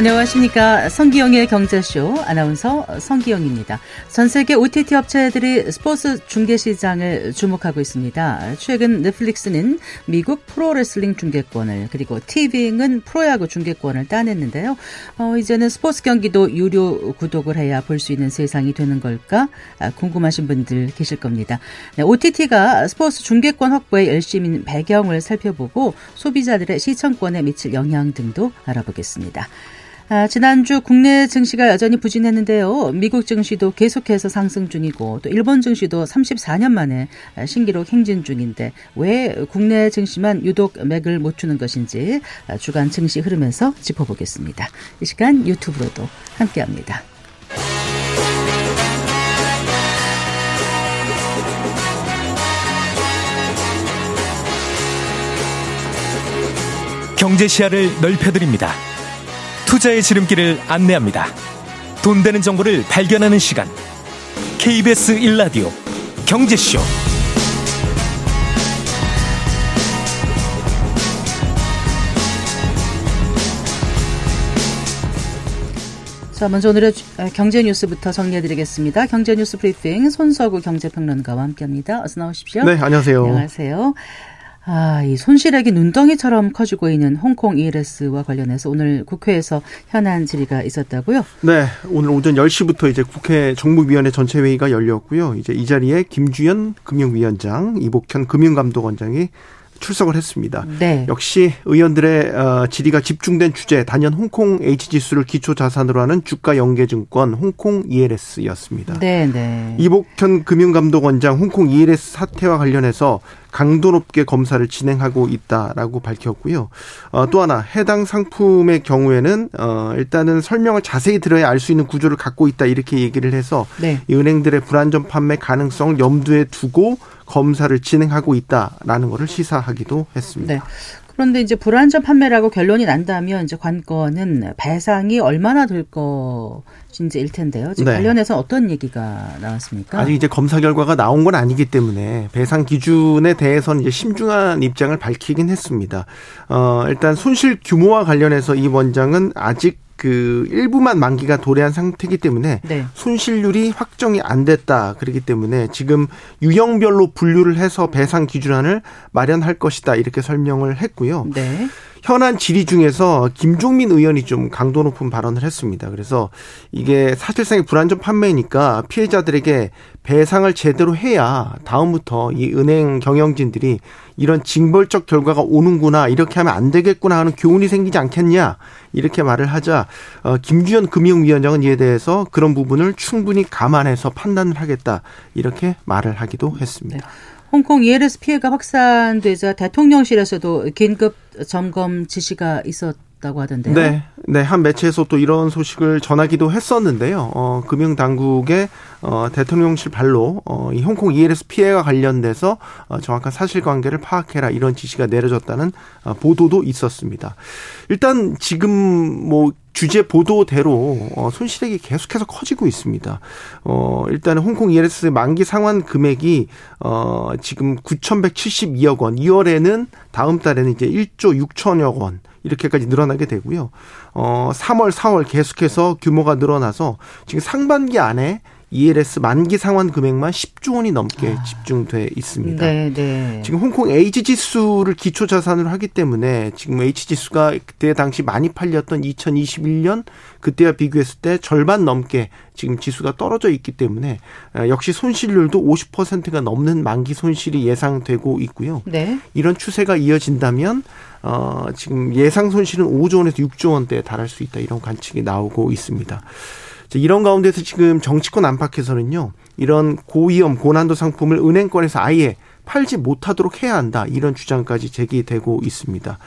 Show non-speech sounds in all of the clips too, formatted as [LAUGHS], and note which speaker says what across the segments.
Speaker 1: 안녕하십니까. 성기영의 경제쇼 아나운서 성기영입니다. 전 세계 OTT 업체들이 스포츠 중계 시장을 주목하고 있습니다. 최근 넷플릭스는 미국 프로레슬링 중계권을 그리고 티빙은 프로야구 중계권을 따냈는데요. 어, 이제는 스포츠 경기도 유료 구독을 해야 볼 수 있는 세상이 되는 걸까 아, 궁금하신 분들 계실 겁니다. 네, OTT가 스포츠 중계권 확보에 열심인 배경을 살펴보고 소비자들의 시청권에 미칠 영향 등도 알아보겠습니다. 아, 지난주 국내 증시가 여전히 부진했는데요. 미국 증시도 계속해서 상승 중이고 또 일본 증시도 34년 만에 신기록 행진 중인데 왜 국내 증시만 유독 맥을 못 추는 것인지 주간 증시 흐름에서 짚어보겠습니다. 이 시간 유튜브로도 함께합니다.
Speaker 2: 경제 시야를 넓혀드립니다. 투자의 지름길을 안내합니다. 돈 되는 정보를 발견하는 시간. KBS 1라디오 경제쇼.
Speaker 1: 자, 먼저 오늘의 경제 뉴스부터 정리해드리겠습니다. 경제 뉴스 브리핑 손서구 경제평론가와 함께합니다. 어서 나오십시오.
Speaker 3: 네, 안녕하세요.
Speaker 1: 안녕하세요. 아, 이 손실액이 눈덩이처럼 커지고 있는 홍콩 ELS와 관련해서 오늘 국회에서 현안 질의가 있었다고요?
Speaker 3: 네, 오늘 오전 10시부터 이제 국회 정무위원회 전체 회의가 열렸고요. 이제 이 자리에 김주현 금융위원장, 이복현 금융감독원장이 출석을 했습니다. 네. 역시 의원들의 어, 질의가 집중된 주제 단연 홍콩 H 지수를 기초 자산으로 하는 주가 연계증권 홍콩 ELS였습니다. 네, 네. 이복현 금융감독원장 홍콩 ELS 사태와 관련해서 강도 높게 검사를 진행하고 있다라고 밝혔고요. 어, 또 하나 해당 상품의 경우에는 어, 일단은 설명을 자세히 들어야 알 수 있는 구조를 갖고 있다 이렇게 얘기를 해서 네. 이 은행들의 불안전 판매 가능성 염두에 두고 검사를 진행하고 있다라는 것을 시사하기도 했습니다. 네.
Speaker 1: 그런데 이제 불안전 판매라고 결론이 난다면 이제 관건은 배상이 얼마나 될 것인지일 텐데요. 지금 네. 관련해서 어떤 얘기가 나왔습니까?
Speaker 3: 아직 이제 검사 결과가 나온 건 아니기 때문에 배상 기준에 대해서는 이제 심중한 입장을 밝히긴 했습니다. 어, 일단 손실 규모와 관련해서 이 원장은 아직 그 일부만 만기가 도래한 상태이기 때문에 네. 손실률이 확정이 안 됐다. 그렇기 때문에 지금 유형별로 분류를 해서 배상 기준안을 마련할 것이다. 이렇게 설명을 했고요. 네. 현안 질의 중에서 김종민 의원이 좀 강도 높은 발언을 했습니다. 그래서 이게 사실상의 불안전 판매니까 피해자들에게 배상을 제대로 해야 다음부터 이 은행 경영진들이 이런 징벌적 결과가 오는구나 이렇게 하면 안 되겠구나 하는 교훈이 생기지 않겠냐 이렇게 말을 하자 어, 김주현 금융위원장은 이에 대해서 그런 부분을 충분히 감안해서 판단을 하겠다 이렇게 말을 하기도 했습니다. 네.
Speaker 1: 홍콩 ELS 피해가 확산되자 대통령실에서도 긴급 점검 지시가 있었. 다고 하던데요.
Speaker 3: 네, 네, 한 매체에서 또 이런 소식을 전하기도 했었는데요. 어, 금융 당국의 어, 대통령실 발로 어, 이 홍콩 ELS 피해와 관련돼서 어, 정확한 사실관계를 파악해라 이런 지시가 내려졌다는 어, 보도도 있었습니다. 일단 지금 뭐 주제 보도대로 어, 손실액이 계속해서 커지고 있습니다. 어, 일단 홍콩 ELS 만기 상환 금액이 어, 지금 9,172억 원, 2월에는 다음 달에는 이제 1조 6천억 원 이렇게까지 늘어나게 되고요. 어, 3월, 4월 계속해서 규모가 늘어나서 지금 상반기 안에 ELS 만기 상환 금액만 10조 원이 넘게 아. 집중돼 있습니다. 네, 네. 지금 홍콩 H 지수를 기초 자산으로 하기 때문에 지금 H 지수가 그때 당시 많이 팔렸던 2021년 그때와 비교했을 때 절반 넘게 지금 지수가 떨어져 있기 때문에 아, 역시 손실률도 50%가 넘는 만기 손실이 예상되고 있고요. 네. 이런 추세가 이어진다면 어 지금 예상 손실은 5조 원에서 6조 원대에 달할 수 있다 이런 관측이 나오고 있습니다. 이런 가운데서 지금 정치권 안팎에서는요, 이런 고위험, 고난도 상품을 은행권에서 아예 팔지 못하도록 해야 한다. 이런 주장까지 제기되고 있습니다.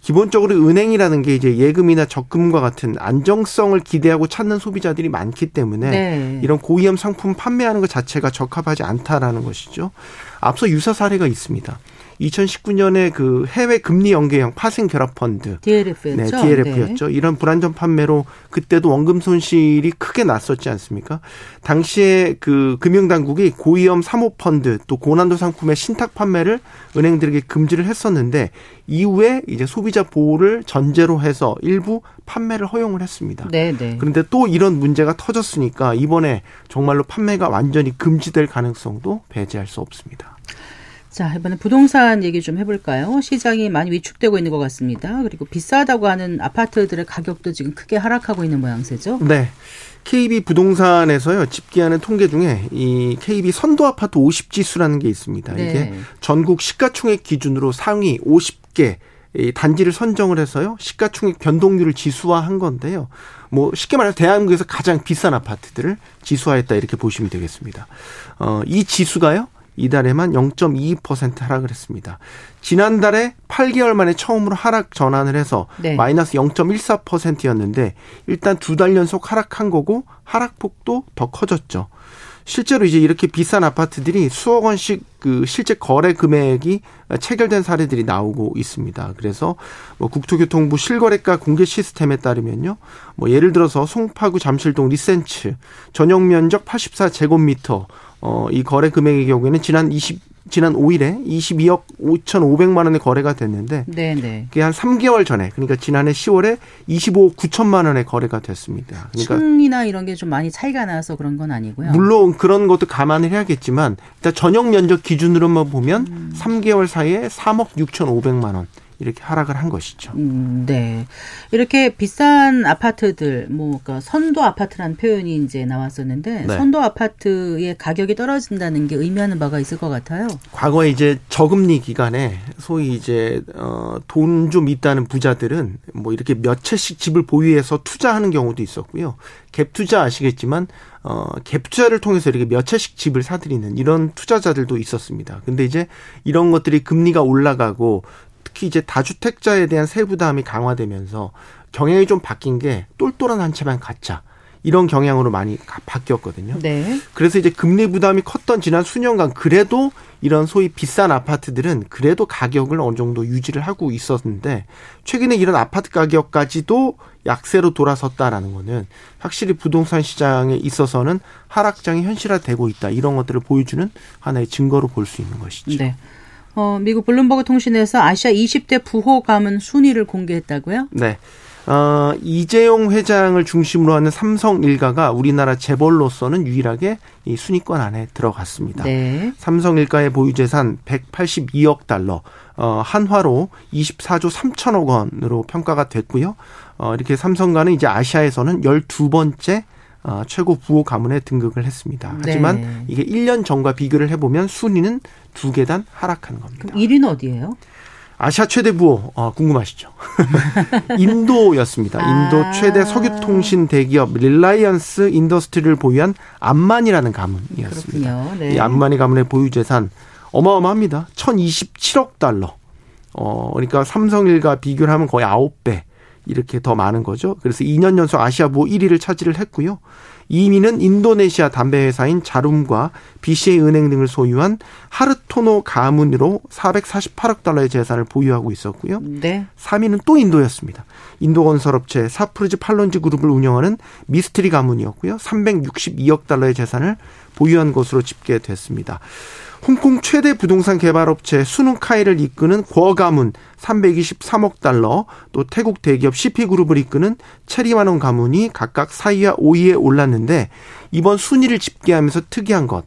Speaker 3: 기본적으로 은행이라는 게 이제 예금이나 적금과 같은 안정성을 기대하고 찾는 소비자들이 많기 때문에 네. 이런 고위험 상품 판매하는 것 자체가 적합하지 않다라는 것이죠. 앞서 유사 사례가 있습니다. 2019년에 그 해외 금리 연계형 파생 결합 펀드
Speaker 1: DLF였죠.
Speaker 3: 네, DLF였죠. 네. 이런 불안전 판매로 그때도 원금 손실이 크게 났었지 않습니까? 당시에 그 금융 당국이 고위험 사모 펀드 또 고난도 상품의 신탁 판매를 은행들에게 금지를 했었는데 이후에 이제 소비자 보호를 전제로 해서 일부 판매를 허용을 했습니다.
Speaker 1: 네, 네.
Speaker 3: 그런데 또 이런 문제가 터졌으니까 이번에 정말로 판매가 완전히 금지될 가능성도 배제할 수 없습니다.
Speaker 1: 자, 이번에 부동산 얘기 좀 해볼까요? 시장이 많이 위축되고 있는 것 같습니다. 그리고 비싸다고 하는 아파트들의 가격도 지금 크게 하락하고 있는 모양새죠?
Speaker 3: 네. KB 부동산에서요 집계하는 통계 중에 이 KB 선도 아파트 50 지수라는 게 있습니다. 네. 이게 전국 시가총액 기준으로 상위 50개 이 단지를 선정을 해서요 시가총액 변동률을 지수화한 건데요. 뭐 쉽게 말해서 대한민국에서 가장 비싼 아파트들을 지수화했다 이렇게 보시면 되겠습니다. 어, 이 지수가요 이달에만 0.22% 하락을 했습니다. 지난달에 8개월 만에 처음으로 하락 전환을 해서 네. 마이너스 0.14%였는데 일단 두 달 연속 하락한 거고 하락폭도 더 커졌죠. 실제로 이제 이렇게 비싼 아파트들이 수억 원씩 그 실제 거래 금액이 체결된 사례들이 나오고 있습니다. 그래서 뭐 국토교통부 실거래가 공개 시스템에 따르면요. 뭐 예를 들어서 송파구 잠실동 리센츠 전용 면적 84제곱미터 어, 이 거래 금액의 경우에는 지난 20 지난 5일에 22억 5,500만 원의 거래가 됐는데 네네. 그게 한 3개월 전에 그러니까 지난해 10월에 25억 9천만 원의 거래가 됐습니다.
Speaker 1: 그러니까 층이나 이런 게 좀 많이 차이가 나서 그런 건 아니고요.
Speaker 3: 물론 그런 것도 감안을 해야겠지만 일단 전용 면적 기준으로만 보면 음. 3개월 사이에 3억 6,500만 원 이렇게 하락을 한 것이죠.
Speaker 1: 음, 네. 이렇게 비싼 아파트들, 뭐, 그러니까 선도 아파트라는 표현이 이제 나왔었는데, 네. 선도 아파트의 가격이 떨어진다는 게 의미하는 바가 있을 것 같아요.
Speaker 3: 과거에 이제 저금리 기간에 소위 이제, 어, 돈 좀 있다는 부자들은 뭐 이렇게 몇 채씩 집을 보유해서 투자하는 경우도 있었고요. 갭 투자 아시겠지만, 어, 갭 투자를 통해서 이렇게 몇 채씩 집을 사들이는 이런 투자자들도 있었습니다. 근데 이제 이런 것들이 금리가 올라가고 특히 이제 다주택자에 대한 세부 담이 강화되면서 경향이 좀 바뀐 게 똘똘한 한 채만 갖자. 이런 경향으로 많이 바뀌었거든요. 네. 그래서 이제 금리 부담이 컸던 지난 수년간 그래도 이런 소위 비싼 아파트들은 그래도 가격을 어느 정도 유지를 하고 있었는데 최근에 이런 아파트 가격까지도 약세로 돌아섰다라는 거는 확실히 부동산 시장에 있어서는 하락장이 현실화되고 있다. 이런 것들을 보여주는 하나의 증거로 볼 수 있는 것이죠. 네.
Speaker 1: 어, 미국 블룸버그 통신에서 아시아 20대 부호 가문 순위를 공개했다고요?
Speaker 3: 네. 어, 이재용 회장을 중심으로 하는 삼성 일가가 우리나라 재벌로서는 유일하게 이 순위권 안에 들어갔습니다. 네. 삼성 일가의 보유 재산 182억 달러, 어, 한화로 24조 3천억 원으로 평가가 됐고요. 어, 이렇게 삼성가는 이제 아시아에서는 12번째 어, 최고 부호 가문에 등극을 했습니다. 하지만 네. 이게 1년 전과 비교를 해보면 순위는 두 계단 하락한 겁니다.
Speaker 1: 그럼 1위는 어디예요?
Speaker 3: 아시아 최대 부호 어, 궁금하시죠? [LAUGHS] 인도였습니다. 아. 인도 최대 석유통신 대기업 릴라이언스 인더스트리를 보유한 암바니라는 가문이었습니다. 네. 이 암바니 가문의 보유 재산 어마어마합니다. 1,027억 달러. 어, 그러니까 삼성 일과 비교를 하면 거의 9배. 이렇게 더 많은 거죠. 그래서 2년 연속 아시아부 1위를 차지를 했고요. 2위는 인도네시아 담배 회사인 자룸과 BCA 은행 등을 소유한 하르토노 가문으로 448억 달러의 재산을 보유하고 있었고요. 네. 3위는 또 인도였습니다. 인도 건설업체 사프르즈 팔론지 그룹을 운영하는 미스트리 가문이었고요. 362억 달러의 재산을 보유한 것으로 집계됐습니다. 홍콩 최대 부동산 개발 업체 수능카이를 이끄는 궈가문 323억 달러, 또 태국 대기업 CP그룹을 이끄는 체리마논 가문이 각각 4위와 5위에 올랐는데 이번 순위를 집계하면서 특이한 것.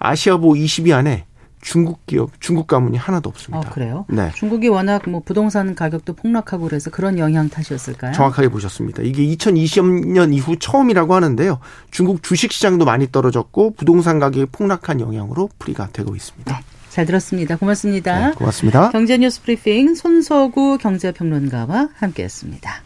Speaker 3: 아시아보 20위 안에 중국 기업, 중국 가문이 하나도 없습니다.
Speaker 1: 아, 그래요? 네. 중국이 워낙 뭐 부동산 가격도 폭락하고 그래서 그런 영향 탓이었을까요?
Speaker 3: 정확하게 보셨습니다. 이게 2020년 이후 처음이라고 하는데요. 중국 주식 시장도 많이 떨어졌고 부동산 가격이 폭락한 영향으로 풀이가 되고 있습니다. 네.
Speaker 1: 잘 들었습니다. 고맙습니다.
Speaker 3: 네, 고맙습니다.
Speaker 1: 경제뉴스 브리핑 손서구 경제평론가와 함께했습니다.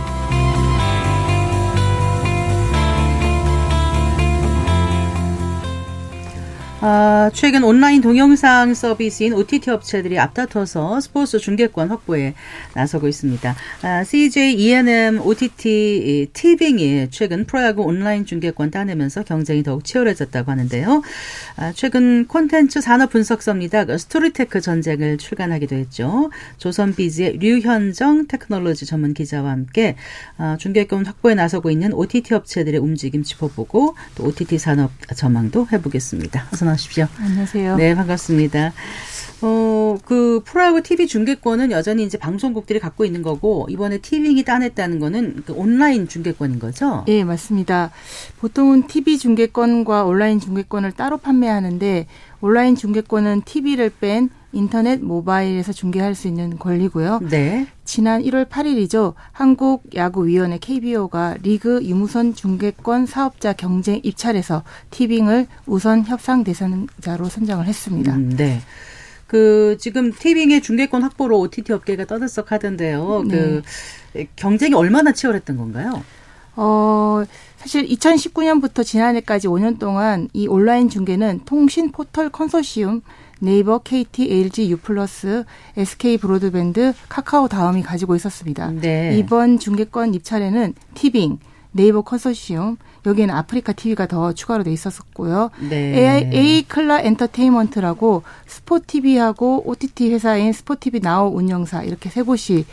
Speaker 1: 아, 최근 온라인 동영상 서비스인 OTT 업체들이 앞다퉈서 스포츠 중계권 확보에 나서고 있습니다. 아, CJ ENM OTT 티빙이 최근 프로야구 온라인 중계권 따내면서 경쟁이 더욱 치열해졌다고 하는데요. 아, 최근 콘텐츠 산업 분석서입니다. 그 스토리테크 전쟁을 출간하기도 했죠. 조선비즈의 류현정 테크놀로지 전문 기자와 함께 아, 중계권 확보에 나서고 있는 OTT 업체들의 움직임 짚어보고 또 OTT 산업 전망도 해보겠습니다. 어서 나오십시오.
Speaker 4: 안녕하세요.
Speaker 1: 네, 반갑습니다. 어, 그 프로야구 TV 중계권은 여전히 이제 방송국들이 갖고 있는 거고 이번에 티빙이 따냈다는 거는 그 온라인 중계권인 거죠?
Speaker 4: 예, 맞습니다. 보통은 TV 중계권과 온라인 중계권을 따로 판매하는데 온라인 중계권은 TV를 뺀 인터넷 모바일에서 중계할 수 있는 권리고요.
Speaker 1: 네.
Speaker 4: 지난 1월 8일이죠. 한국야구위원회 KBO가 리그 유무선 중계권 사업자 경쟁 입찰에서 티빙을 우선 협상 대상자로 선정을 했습니다.
Speaker 1: 음, 네. 그 지금 티빙의 중계권 확보로 OTT 업계가 떠들썩하던데요. 그
Speaker 4: 네.
Speaker 1: 경쟁이 얼마나 치열했던 건가요?
Speaker 4: 어, 사실 2019년부터 지난해까지 5년 동안 이 온라인 중계는 통신 포털 컨소시움 네이버, KT, LG유플러스, SK 브로드밴드, 카카오 다음이 가지고 있었습니다.
Speaker 1: 네.
Speaker 4: 이번 중계권 입찰에는 티빙, 네이버 컨소시움, 여기에는 아프리카 TV가 더 추가로 돼 있었었고요.
Speaker 1: 네.
Speaker 4: 에이클라 엔터테인먼트라고 스포티비하고 OTT 회사인 스포티비 나우 운영사 이렇게 세 곳이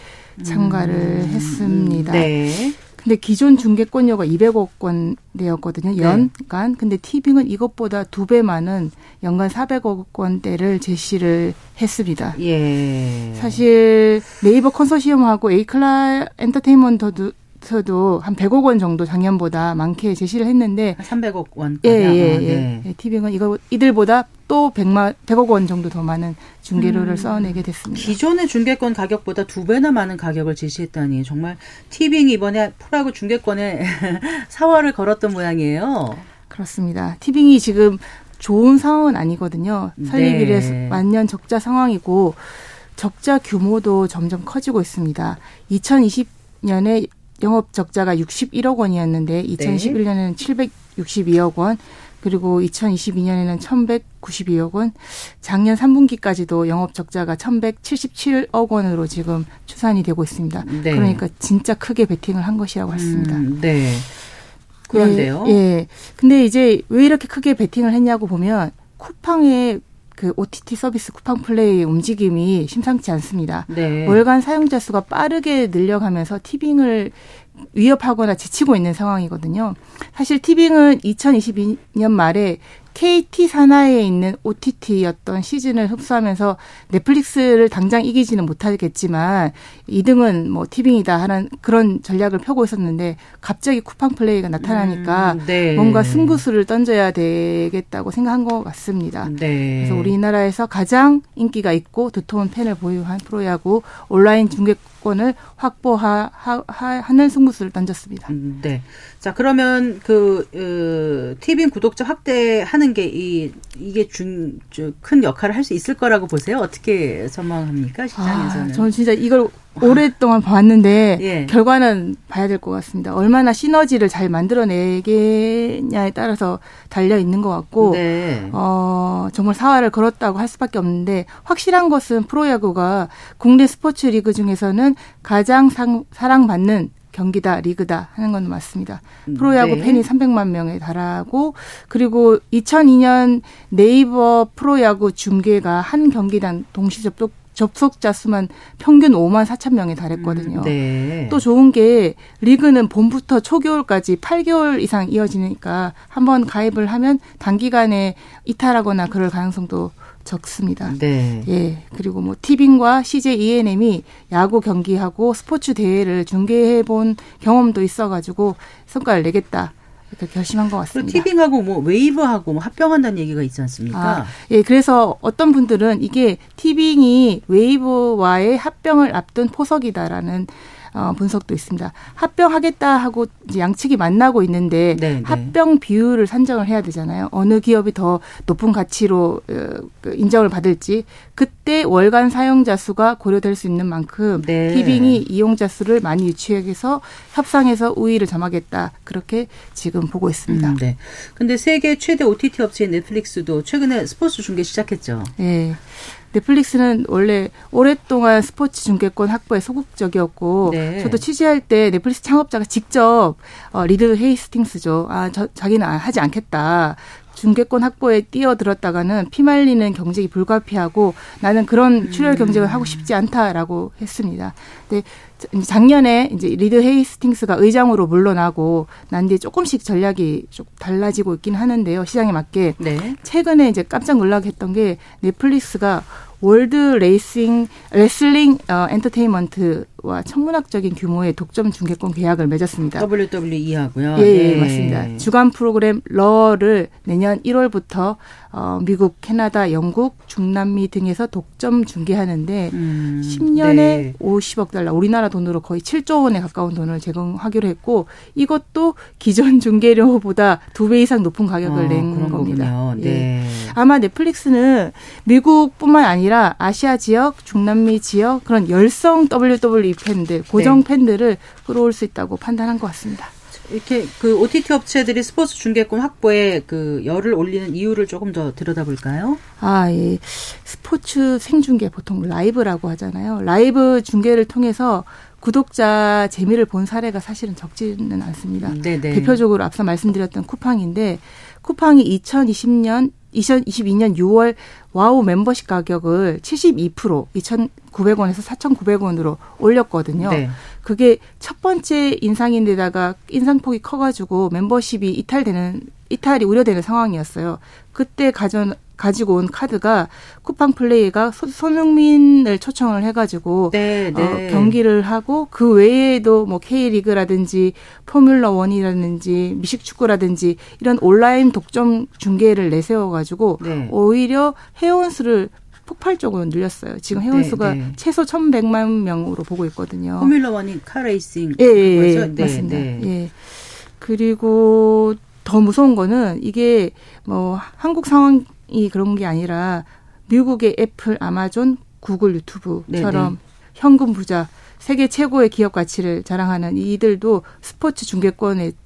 Speaker 4: 참가를
Speaker 1: 음,
Speaker 4: 했습니다.
Speaker 1: 네.
Speaker 4: 근데 기존 중계권료가 200억 원대였거든요.
Speaker 1: 네.
Speaker 4: 연간. 근데 티빙은 이것보다 두 배 많은 연간 400억 원대를 제시를 했습니다.
Speaker 1: 예.
Speaker 4: 사실 네이버 컨소시엄하고 에이클라 엔터테인먼트도 서도 한 100억 원 정도 작년보다 많게 제시를 했는데
Speaker 1: 300억 원.
Speaker 4: 예, 예,
Speaker 1: 아,
Speaker 4: 예.
Speaker 1: 네.
Speaker 4: 예, 티빙은 이거 이들보다 또 100만 100억 원 정도 더 많은 중계료를
Speaker 1: 음.
Speaker 4: 써내게 됐습니다.
Speaker 1: 기존의 중계권 가격보다 두 배나 많은 가격을 제시했다니 정말 티빙이 이번에 프로야구 중계권에 [LAUGHS] 사활을 걸었던 모양이에요.
Speaker 4: 그렇습니다. 티빙이 지금 좋은 상황은 아니거든요. 설립일에
Speaker 1: 네.
Speaker 4: 만년 적자 상황이고 적자 규모도 점점 커지고 있습니다. 2020년에 영업 적자가 61억 원이었는데 2011년에는 762억 원, 그리고 2022년에는 1,192억 원, 작년 3분기까지도 영업 적자가 1,177억 원으로 지금 추산이 되고 있습니다.
Speaker 1: 네.
Speaker 4: 그러니까 진짜 크게 베팅을 한 것이라고 있습니다.
Speaker 1: 음, 네. 그런데요.
Speaker 4: 예, 예. 근데 이제 왜 이렇게 크게 베팅을 했냐고 보면 쿠팡의 그 OTT 서비스 쿠팡 플레이의 움직임이 심상치 않습니다.
Speaker 1: 네.
Speaker 4: 월간 사용자 수가 빠르게 늘려가면서 티빙을 위협하거나 지치고 있는 상황이거든요. 사실 티빙은 2022년 말에 KT 산하에 있는 OTT였던 시즌을 흡수하면서 넷플릭스를 당장 이기지는 못하겠지만 2등은 뭐 티빙이다 하는 그런 전략을 펴고 있었는데 갑자기 쿠팡 플레이가 나타나니까
Speaker 1: 음, 네.
Speaker 4: 뭔가 승부수를 던져야 되겠다고 생각한 것 같습니다.
Speaker 1: 네.
Speaker 4: 그래서 우리나라에서 가장 인기가 있고 두터운 팬을 보유한 프로야구 온라인 중계권을 확보하는 승부수를 던졌습니다.
Speaker 1: 음, 네. 자, 그러면 그, 어, 티빙 구독자 확대하는 게 이, 이게 중, 저, 큰 역할을 할 수 있을 거라고 보세요? 어떻게 전망합니까? 시장에서는.
Speaker 4: 아, 저는 진짜 이걸 오랫동안 봤는데
Speaker 1: 예.
Speaker 4: 결과는 봐야 될 것 같습니다. 얼마나 시너지를 잘 만들어내겠냐에 따라서 달려 있는 것 같고
Speaker 1: 네.
Speaker 4: 어, 정말 사활을 걸었다고 할 수밖에 없는데 확실한 것은 프로야구가 국내 스포츠 리그 중에서는 가장 상, 사랑받는 경기다 리그다 하는 건 맞습니다. 프로야구
Speaker 1: 네.
Speaker 4: 팬이 300만 명에 달하고 그리고 2002년 네이버 프로야구 중계가 한 경기당 동시 접속 접속자 수만 평균 5만 4천 명에 달했거든요.
Speaker 1: 네.
Speaker 4: 또 좋은 게 리그는 봄부터 초겨울까지 8개월 이상 이어지니까 한번 가입을 하면 단기간에 이탈하거나 그럴 가능성도 적습니다.
Speaker 1: 네.
Speaker 4: 예. 그리고 뭐 티빙과 CJ ENM이 야구 경기하고 스포츠 대회를 중계해 본 경험도 있어 가지고 성과를 내겠다. 이렇게 결심한 것 같습니다.
Speaker 1: 티빙하고 뭐 웨이브하고 뭐 합병한다는 얘기가 있지 않습니까?
Speaker 4: 아, 예, 그래서 어떤 분들은 이게 티빙이 웨이브와의 합병을 앞둔 포석이다라는 어, 분석도 있습니다. 합병하겠다 하고 양측이 만나고 있는데
Speaker 1: 네, 네.
Speaker 4: 합병 비율을 산정을 해야 되잖아요. 어느 기업이 더 높은 가치로 어, 그 인정을 받을지 그때 월간 사용자 수가 고려될 수 있는 만큼
Speaker 1: 네.
Speaker 4: 티빙이 이용자 수를 많이 유치해서 협상에서 우위를 점하겠다 그렇게 지금 보고 있습니다.
Speaker 1: 음, 네. 근데 세계 최대 OTT 업체인 넷플릭스도 최근에 스포츠 중계 시작했죠.
Speaker 4: 예. 넷플릭스는 원래 오랫동안 스포츠 중계권 확보에 소극적이었고
Speaker 1: 네.
Speaker 4: 저도 취재할 때 넷플릭스 창업자가 직접 어, 리드 헤이스팅스죠. 아, 저, 자기는 아, 하지 않겠다. 중계권 확보에 뛰어들었다가는 피말리는 경쟁이 불가피하고 나는 그런 출혈 경쟁을 하고 싶지 않다라고 했습니다. 근데 작년에 이제 리드 헤이스팅스가 의장으로 물러나고 난 뒤에 조금씩 전략이 좀 달라지고 있긴 하는데요. 시장에 맞게
Speaker 1: 네.
Speaker 4: 최근에 이제 깜짝 놀라겠던 게 넷플릭스가 월드 레이싱 레슬링 어, 엔터테인먼트 와 천문학적인 규모의 독점 중계권 계약을 맺었습니다.
Speaker 1: WWE하고요.
Speaker 4: 예, 예, 맞습니다. 주간 프로그램 Raw를 내년 1월부터 어, 미국, 캐나다, 영국, 중남미 등에서 독점 중계하는데
Speaker 1: 음,
Speaker 4: 10년에
Speaker 1: 네.
Speaker 4: 50억 달러, 우리나라 돈으로 거의 7조 원에 가까운 돈을 제공하기로 했고 이것도 기존 중계료보다 두 배 이상 높은 가격을
Speaker 1: 어,
Speaker 4: 낸
Speaker 1: 그런
Speaker 4: 겁니다. 예.
Speaker 1: 네.
Speaker 4: 아마 넷플릭스는 미국뿐만 아니라 아시아 지역, 중남미 지역 그런 열성 WWE 팬들, 고정
Speaker 1: 네.
Speaker 4: 팬들을 끌어올 수 있다고 판단한 것 같습니다.
Speaker 1: 이렇게 그 OTT 업체들이 스포츠 중계권 확보에 그 열을 올리는 이유를 조금 더 들여다볼까요?
Speaker 4: 아, 예. 스포츠 생중계 보통 라이브라고 하잖아요. 라이브 중계를 통해서 구독자 재미를 본 사례가 사실은 적지는 않습니다.
Speaker 1: 네네.
Speaker 4: 대표적으로 앞서 말씀드렸던 쿠팡인데 쿠팡이 2020년 2022년 6월 와우 멤버십 가격을 72% 2,900원에서 4,900원으로 올렸거든요.
Speaker 1: 네.
Speaker 4: 그게 첫 번째 인상인데다가 인상폭이 커가지고 멤버십이 이탈되는 이탈이 우려되는 상황이었어요. 그때 가져 가지고 온 카드가 쿠팡 플레이가 소- 손흥민을 초청을 해가지고
Speaker 1: 네, 네.
Speaker 4: 어, 경기를 하고 그 외에도 뭐 K리그라든지 포뮬러 원이라든지 미식축구라든지 이런 온라인 독점 중계를 내세워가지고
Speaker 1: 네.
Speaker 4: 오히려 회원 수를 폭발적으로 늘렸어요. 지금 회원
Speaker 1: 네,
Speaker 4: 수가
Speaker 1: 네.
Speaker 4: 최소 1,100만 명으로 보고 있거든요.
Speaker 1: 포뮬러 원이 카레이싱
Speaker 4: 예, 예, 예.
Speaker 1: 거죠? 네,
Speaker 4: 맞습니다.
Speaker 1: 네.
Speaker 4: 예. 그리고 더 무서운 거는 이게 뭐 한국 상황이 그런 게 아니라 미국의 애플, 아마존, 구글, 유튜브처럼
Speaker 1: 네,
Speaker 4: 현금 부자 세계 최고의 기업 가치를 자랑하는 이들도 스포츠 중계권에 주-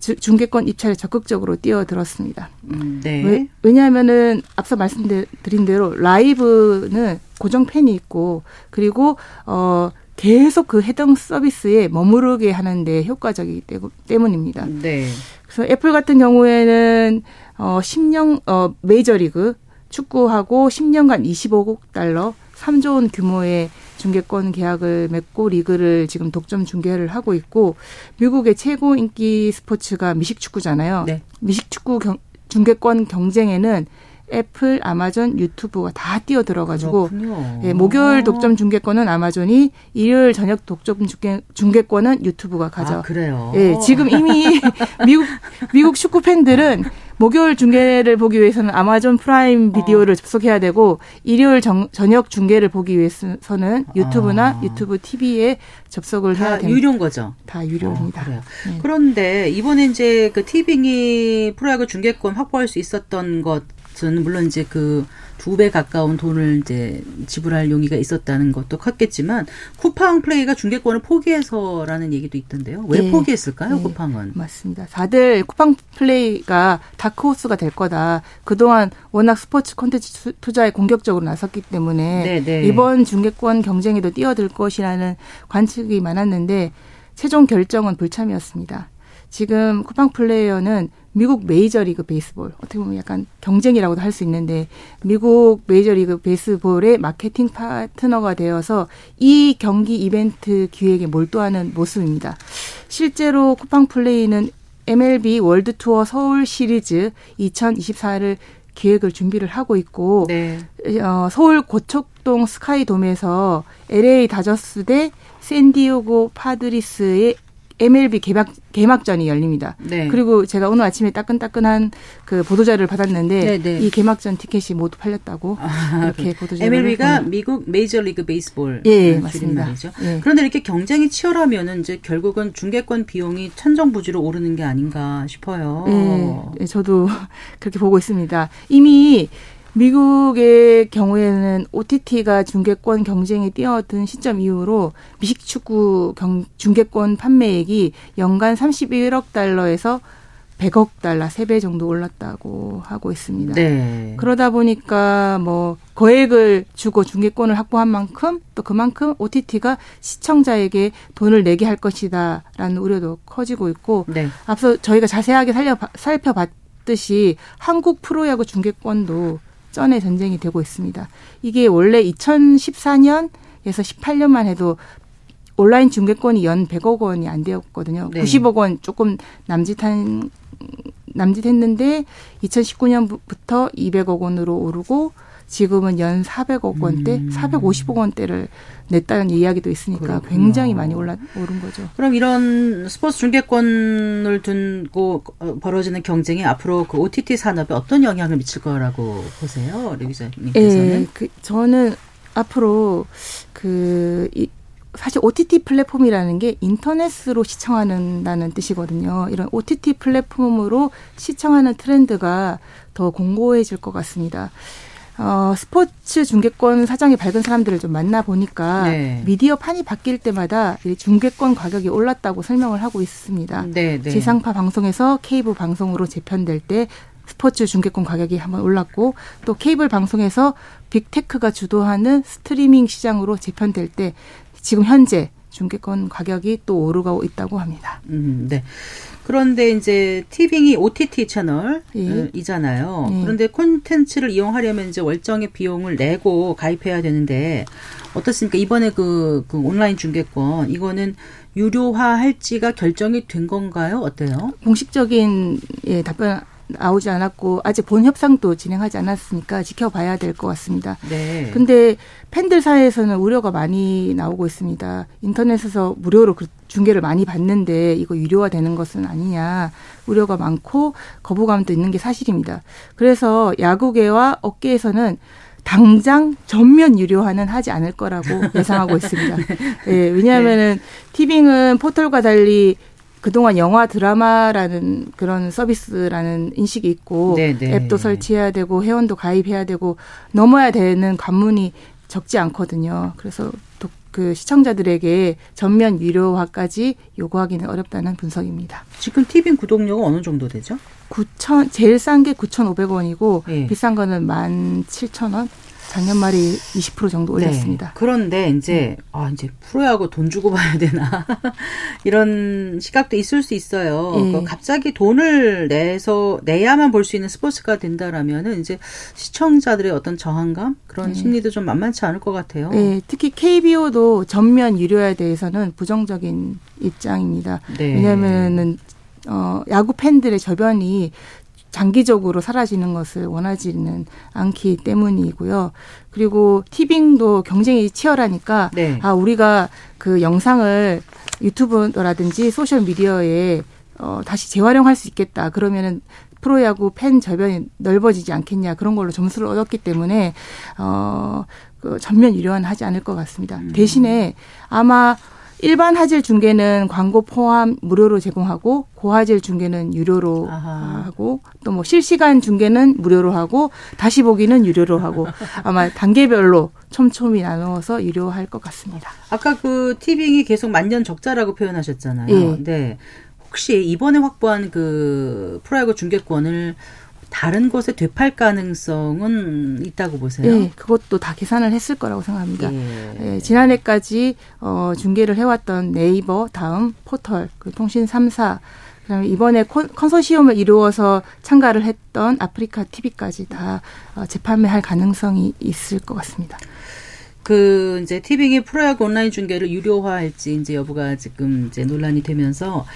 Speaker 4: 중계권 입찰에 적극적으로 뛰어들었습니다.
Speaker 1: 음, 네.
Speaker 4: 왜, 왜냐하면은 앞서 말씀드린 대로 라이브는 고정 팬이 있고 그리고 어 계속 그 해당 서비스에 머무르게 하는데 효과적이기 때문- 때문입니다.
Speaker 1: 네.
Speaker 4: 그래서 애플 같은 경우에는 어 10년 어 메이저리그 축구하고 10년간 25억 달러 3조 원 규모의 중계권 계약을 맺고 리그를 지금 독점 중계를 하고 있고 미국의 최고 인기 스포츠가 미식축구잖아요.
Speaker 1: 네.
Speaker 4: 미식축구 경- 중계권 경쟁에는 애플, 아마존, 유튜브가 다 뛰어들어가지고. 예, 목요일 독점 중계권은 아마존이 일요일 저녁 독점 중계, 중계 권은 유튜브가 가져.
Speaker 1: 아, 그래요.
Speaker 4: 예, 지금 이미 [LAUGHS] 미국 미국 축구 팬들은 목요일 중계를 보기 위해서는 아마존 프라임 비디오를 접속해야 되고 일요일 정, 저녁 중계를 보기 위해서는 유튜브나
Speaker 1: 아.
Speaker 4: 유튜브 TV에 접속을 해야
Speaker 1: 다
Speaker 4: 됩니다.
Speaker 1: 유료인 거죠.
Speaker 4: 다 유료입니다.
Speaker 1: 어, 그래요.
Speaker 4: 네.
Speaker 1: 그런데 이번에 이제 그 티빙이 프로야구 중계권 확보할 수 있었던 것 은 물론 이제 그 두 배 가까운 돈을 이제 지불할 용의가 있었다는 것도 컸겠지만 쿠팡 플레이가 중계권을 포기해서라는 얘기도 있던데요. 왜
Speaker 4: 네.
Speaker 1: 포기했을까요,
Speaker 4: 네.
Speaker 1: 쿠팡은?
Speaker 4: 맞습니다. 다들 쿠팡 플레이가 다크호스가 될 거다. 그동안 워낙 스포츠 콘텐츠 투자에 공격적으로 나섰기 때문에
Speaker 1: 네, 네.
Speaker 4: 이번 중계권 경쟁에도 뛰어들 것이라는 관측이 많았는데 최종 결정은 불참이었습니다. 지금 쿠팡 플레이는 미국 메이저리그 베이스볼 어떻게 보면 약간 경쟁이라고도 할 수 있는데 미국 메이저리그 베이스볼의 마케팅 파트너가 되어서 이 경기 이벤트 기획에 몰두하는 모습입니다. 실제로 쿠팡 플레이는 MLB 월드 투어 서울 시리즈 2024를 기획을 준비를 하고 있고
Speaker 1: 네.
Speaker 4: 어, 서울 고척동 스카이돔에서 LA 다저스 대 샌디에이고 파드리스의 MLB 개막 개막전이 열립니다.
Speaker 1: 네.
Speaker 4: 그리고 제가 오늘 아침에 따끈따끈한 그 보도자료를 받았는데
Speaker 1: 네, 네.
Speaker 4: 이 개막전 티켓이 모두 팔렸다고
Speaker 1: 아,
Speaker 4: 이렇게 보도자료를
Speaker 1: MLB가 미국 메이저리그 베이스볼
Speaker 4: 예,
Speaker 1: 음,
Speaker 4: 맞습니다.
Speaker 1: 말이죠.
Speaker 4: 예.
Speaker 1: 그런데 이렇게 경쟁이 치열하면은 이제 결국은 중계권 비용이 천정부지로 오르는 게 아닌가 싶어요.
Speaker 4: 예, 예, 저도 [LAUGHS] 그렇게 보고 있습니다. 이미 미국의 경우에는 OTT가 중계권 경쟁에 뛰어든 시점 이후로 미식축구 경, 중계권 판매액이 연간 31억 달러에서 100억 달러, 3배 정도 올랐다고 하고 있습니다.
Speaker 1: 네.
Speaker 4: 그러다 보니까 뭐 거액을 주고 중계권을 확보한 만큼 또 그만큼 OTT가 시청자에게 돈을 내게 할 것이다라는 우려도 커지고 있고
Speaker 1: 네.
Speaker 4: 앞서 저희가 자세하게 살려, 살펴봤듯이 한국 프로야구 중계권도 쩐의 전쟁이 되고 있습니다. 이게 원래 2014년에서 18년만 해도 온라인 중계권이 연 100억 원이 안 되었거든요.
Speaker 1: 네.
Speaker 4: 90억 원 조금 남짓한 남짓했는데 2019년부터 200억 원으로 오르고 지금은 연 400억 원대,
Speaker 1: 음.
Speaker 4: 450억 원대를 냈다는 이야기도 있으니까
Speaker 1: 그렇군요.
Speaker 4: 굉장히 많이 올라 오른 거죠.
Speaker 1: 그럼 이런 스포츠 중계권을 두고 어, 벌어지는 경쟁이 앞으로 그 OTT 산업에 어떤 영향을 미칠 거라고 보세요, 리 기자님께서는?
Speaker 4: 예, 그 저는 앞으로 그 이, 사실 OTT 플랫폼이라는 게 인터넷으로 시청하는다는 뜻이거든요. 이런 OTT 플랫폼으로 시청하는 트렌드가 더 공고해질 것 같습니다. 어, 스포츠 중계권 사정이 밝은 사람들을 좀 만나 보니까
Speaker 1: 네.
Speaker 4: 미디어 판이 바뀔 때마다 이 중계권 가격이 올랐다고 설명을 하고 있습니다.
Speaker 1: 네, 네.
Speaker 4: 지상파 방송에서 케이블 방송으로 재편될 때 스포츠 중계권 가격이 한번 올랐고 또 케이블 방송에서 빅테크가 주도하는 스트리밍 시장으로 재편될 때 지금 현재 중계권 가격이 또 오르고 있다고 합니다.
Speaker 1: 음, 네. 그런데 이제 티빙이 OTT
Speaker 4: 예.
Speaker 1: 채널이잖아요.
Speaker 4: 예.
Speaker 1: 그런데 콘텐츠를 이용하려면 이제 월정의 비용을 내고 가입해야 되는데 어떻습니까? 이번에 그, 그 온라인 중계권 이거는 유료화할지가 결정이 된 건가요? 어때요?
Speaker 4: 공식적인 예, 답변 나오지 않았고 아직 본 협상도 진행하지 않았으니까 지켜봐야 될 것 같습니다.
Speaker 1: 네.
Speaker 4: 근데 팬들 사이에서는 우려가 많이 나오고 있습니다. 인터넷에서 무료로 그 중계를 많이 받는데 이거 유료화 되는 것은 아니냐 우려가 많고 거부감도 있는 게 사실입니다. 그래서 야구계와 업계에서는 당장 전면 유료화는 하지 않을 거라고 예상하고 있습니다. [LAUGHS] 예, 왜냐하면은 티빙은 포털과 달리 그동안 영화 드라마라는 그런 서비스라는 인식이 있고
Speaker 1: 네, 네.
Speaker 4: 앱도 설치해야 되고 회원도 가입해야 되고 넘어야 되는 관문이 적지 않거든요. 그래서 또그 시청자들에게 전면 유료화까지 요구하기는 어렵다는 분석입니다.
Speaker 1: 지금 티빙 구독료가 어느 정도 되죠?
Speaker 4: 9천 제일 싼 게 9,500원이고
Speaker 1: 예.
Speaker 4: 비싼 거는 17,000원. 작년 말에 20% 정도 올렸습니다.
Speaker 1: 네. 그런데 이제 아 이제 프로야구 돈 주고 봐야 되나 [LAUGHS] 이런 시각도 있을 수 있어요.
Speaker 4: 예.
Speaker 1: 그러니까 갑자기 돈을 내서 내야만 볼 수 있는 스포츠가 된다라면은 이제 시청자들의 어떤 저항감 그런
Speaker 4: 네.
Speaker 1: 심리도 좀 만만치 않을 것 같아요.
Speaker 4: 예, 특히 KBO도 전면 유료화에 대해서는 부정적인 입장입니다.
Speaker 1: 네.
Speaker 4: 왜냐하면은 어, 야구 팬들의 저변이 장기적으로 사라지는 것을 원하지는 않기 때문이고요. 그리고 티빙도 경쟁이 치열하니까
Speaker 1: 네.
Speaker 4: 아 우리가 그 영상을 유튜브라든지 소셜 미디어에 어, 다시 재활용할 수 있겠다. 그러면은 프로야구 팬 저변이 넓어지지 않겠냐 그런 걸로 점수를 얻었기 때문에 어, 그 전면 유료화는 하지 않을 것 같습니다.
Speaker 1: 음.
Speaker 4: 대신에 아마 일반 화질 중계는 광고 포함 무료로 제공하고 고화질 중계는 유료로
Speaker 1: 아하.
Speaker 4: 하고 또 뭐 실시간 중계는 무료로 하고 다시 보기는 유료로 하고 [LAUGHS] 아마 단계별로 촘촘히 나누어서 유료할 것 같습니다.
Speaker 1: 아까 그 티빙이 계속 만년 적자라고 표현하셨잖아요.
Speaker 4: 예.
Speaker 1: 네. 혹시 이번에 확보한 그 프로야구 중계권을 다른 곳에 되팔 가능성은 있다고 보세요?
Speaker 4: 예, 그것도 다 계산을 했을 거라고 생각합니다.
Speaker 1: 예.
Speaker 4: 예, 지난해까지 어, 중계를 해왔던 네이버 다음 포털 그 통신 3사 그다음에 이번에 콘, 컨소시엄을 이루어서 참가를 했던 아프리카 TV까지 다 어, 재판매할 가능성이 있을 것 같습니다.
Speaker 1: 그 이제 티빙이 프로야구 온라인 중계를 유료화할지 이제 여부가 지금 이제 논란이 되면서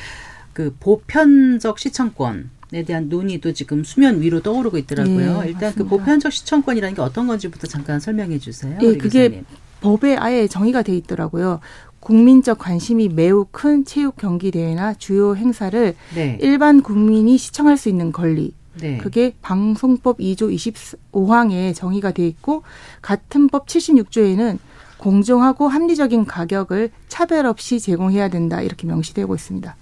Speaker 1: 그 보편적 시청권 에 대한 논의도 지금 수면 위로 떠오르고 있더라고요.
Speaker 4: 예,
Speaker 1: 일단 그
Speaker 4: 맞습니다.
Speaker 1: 보편적 시청권이라는 게 어떤 건지부터 잠깐 설명해 주세요.
Speaker 4: 예,
Speaker 1: 우리
Speaker 4: 그게
Speaker 1: 기자님.
Speaker 4: 법에 아예 정의가 돼 있더라고요. 국민적 관심이 매우 큰 체육 경기 대회나 주요 행사를
Speaker 1: 네.
Speaker 4: 일반 국민이 시청할 수 있는 권리.
Speaker 1: 네.
Speaker 4: 그게 방송법 2조 25항에 정의가 돼 있고 같은 법 76조에는 공정하고 합리적인 가격을 차별 없이 제공해야 된다 이렇게 명시되고 있습니다.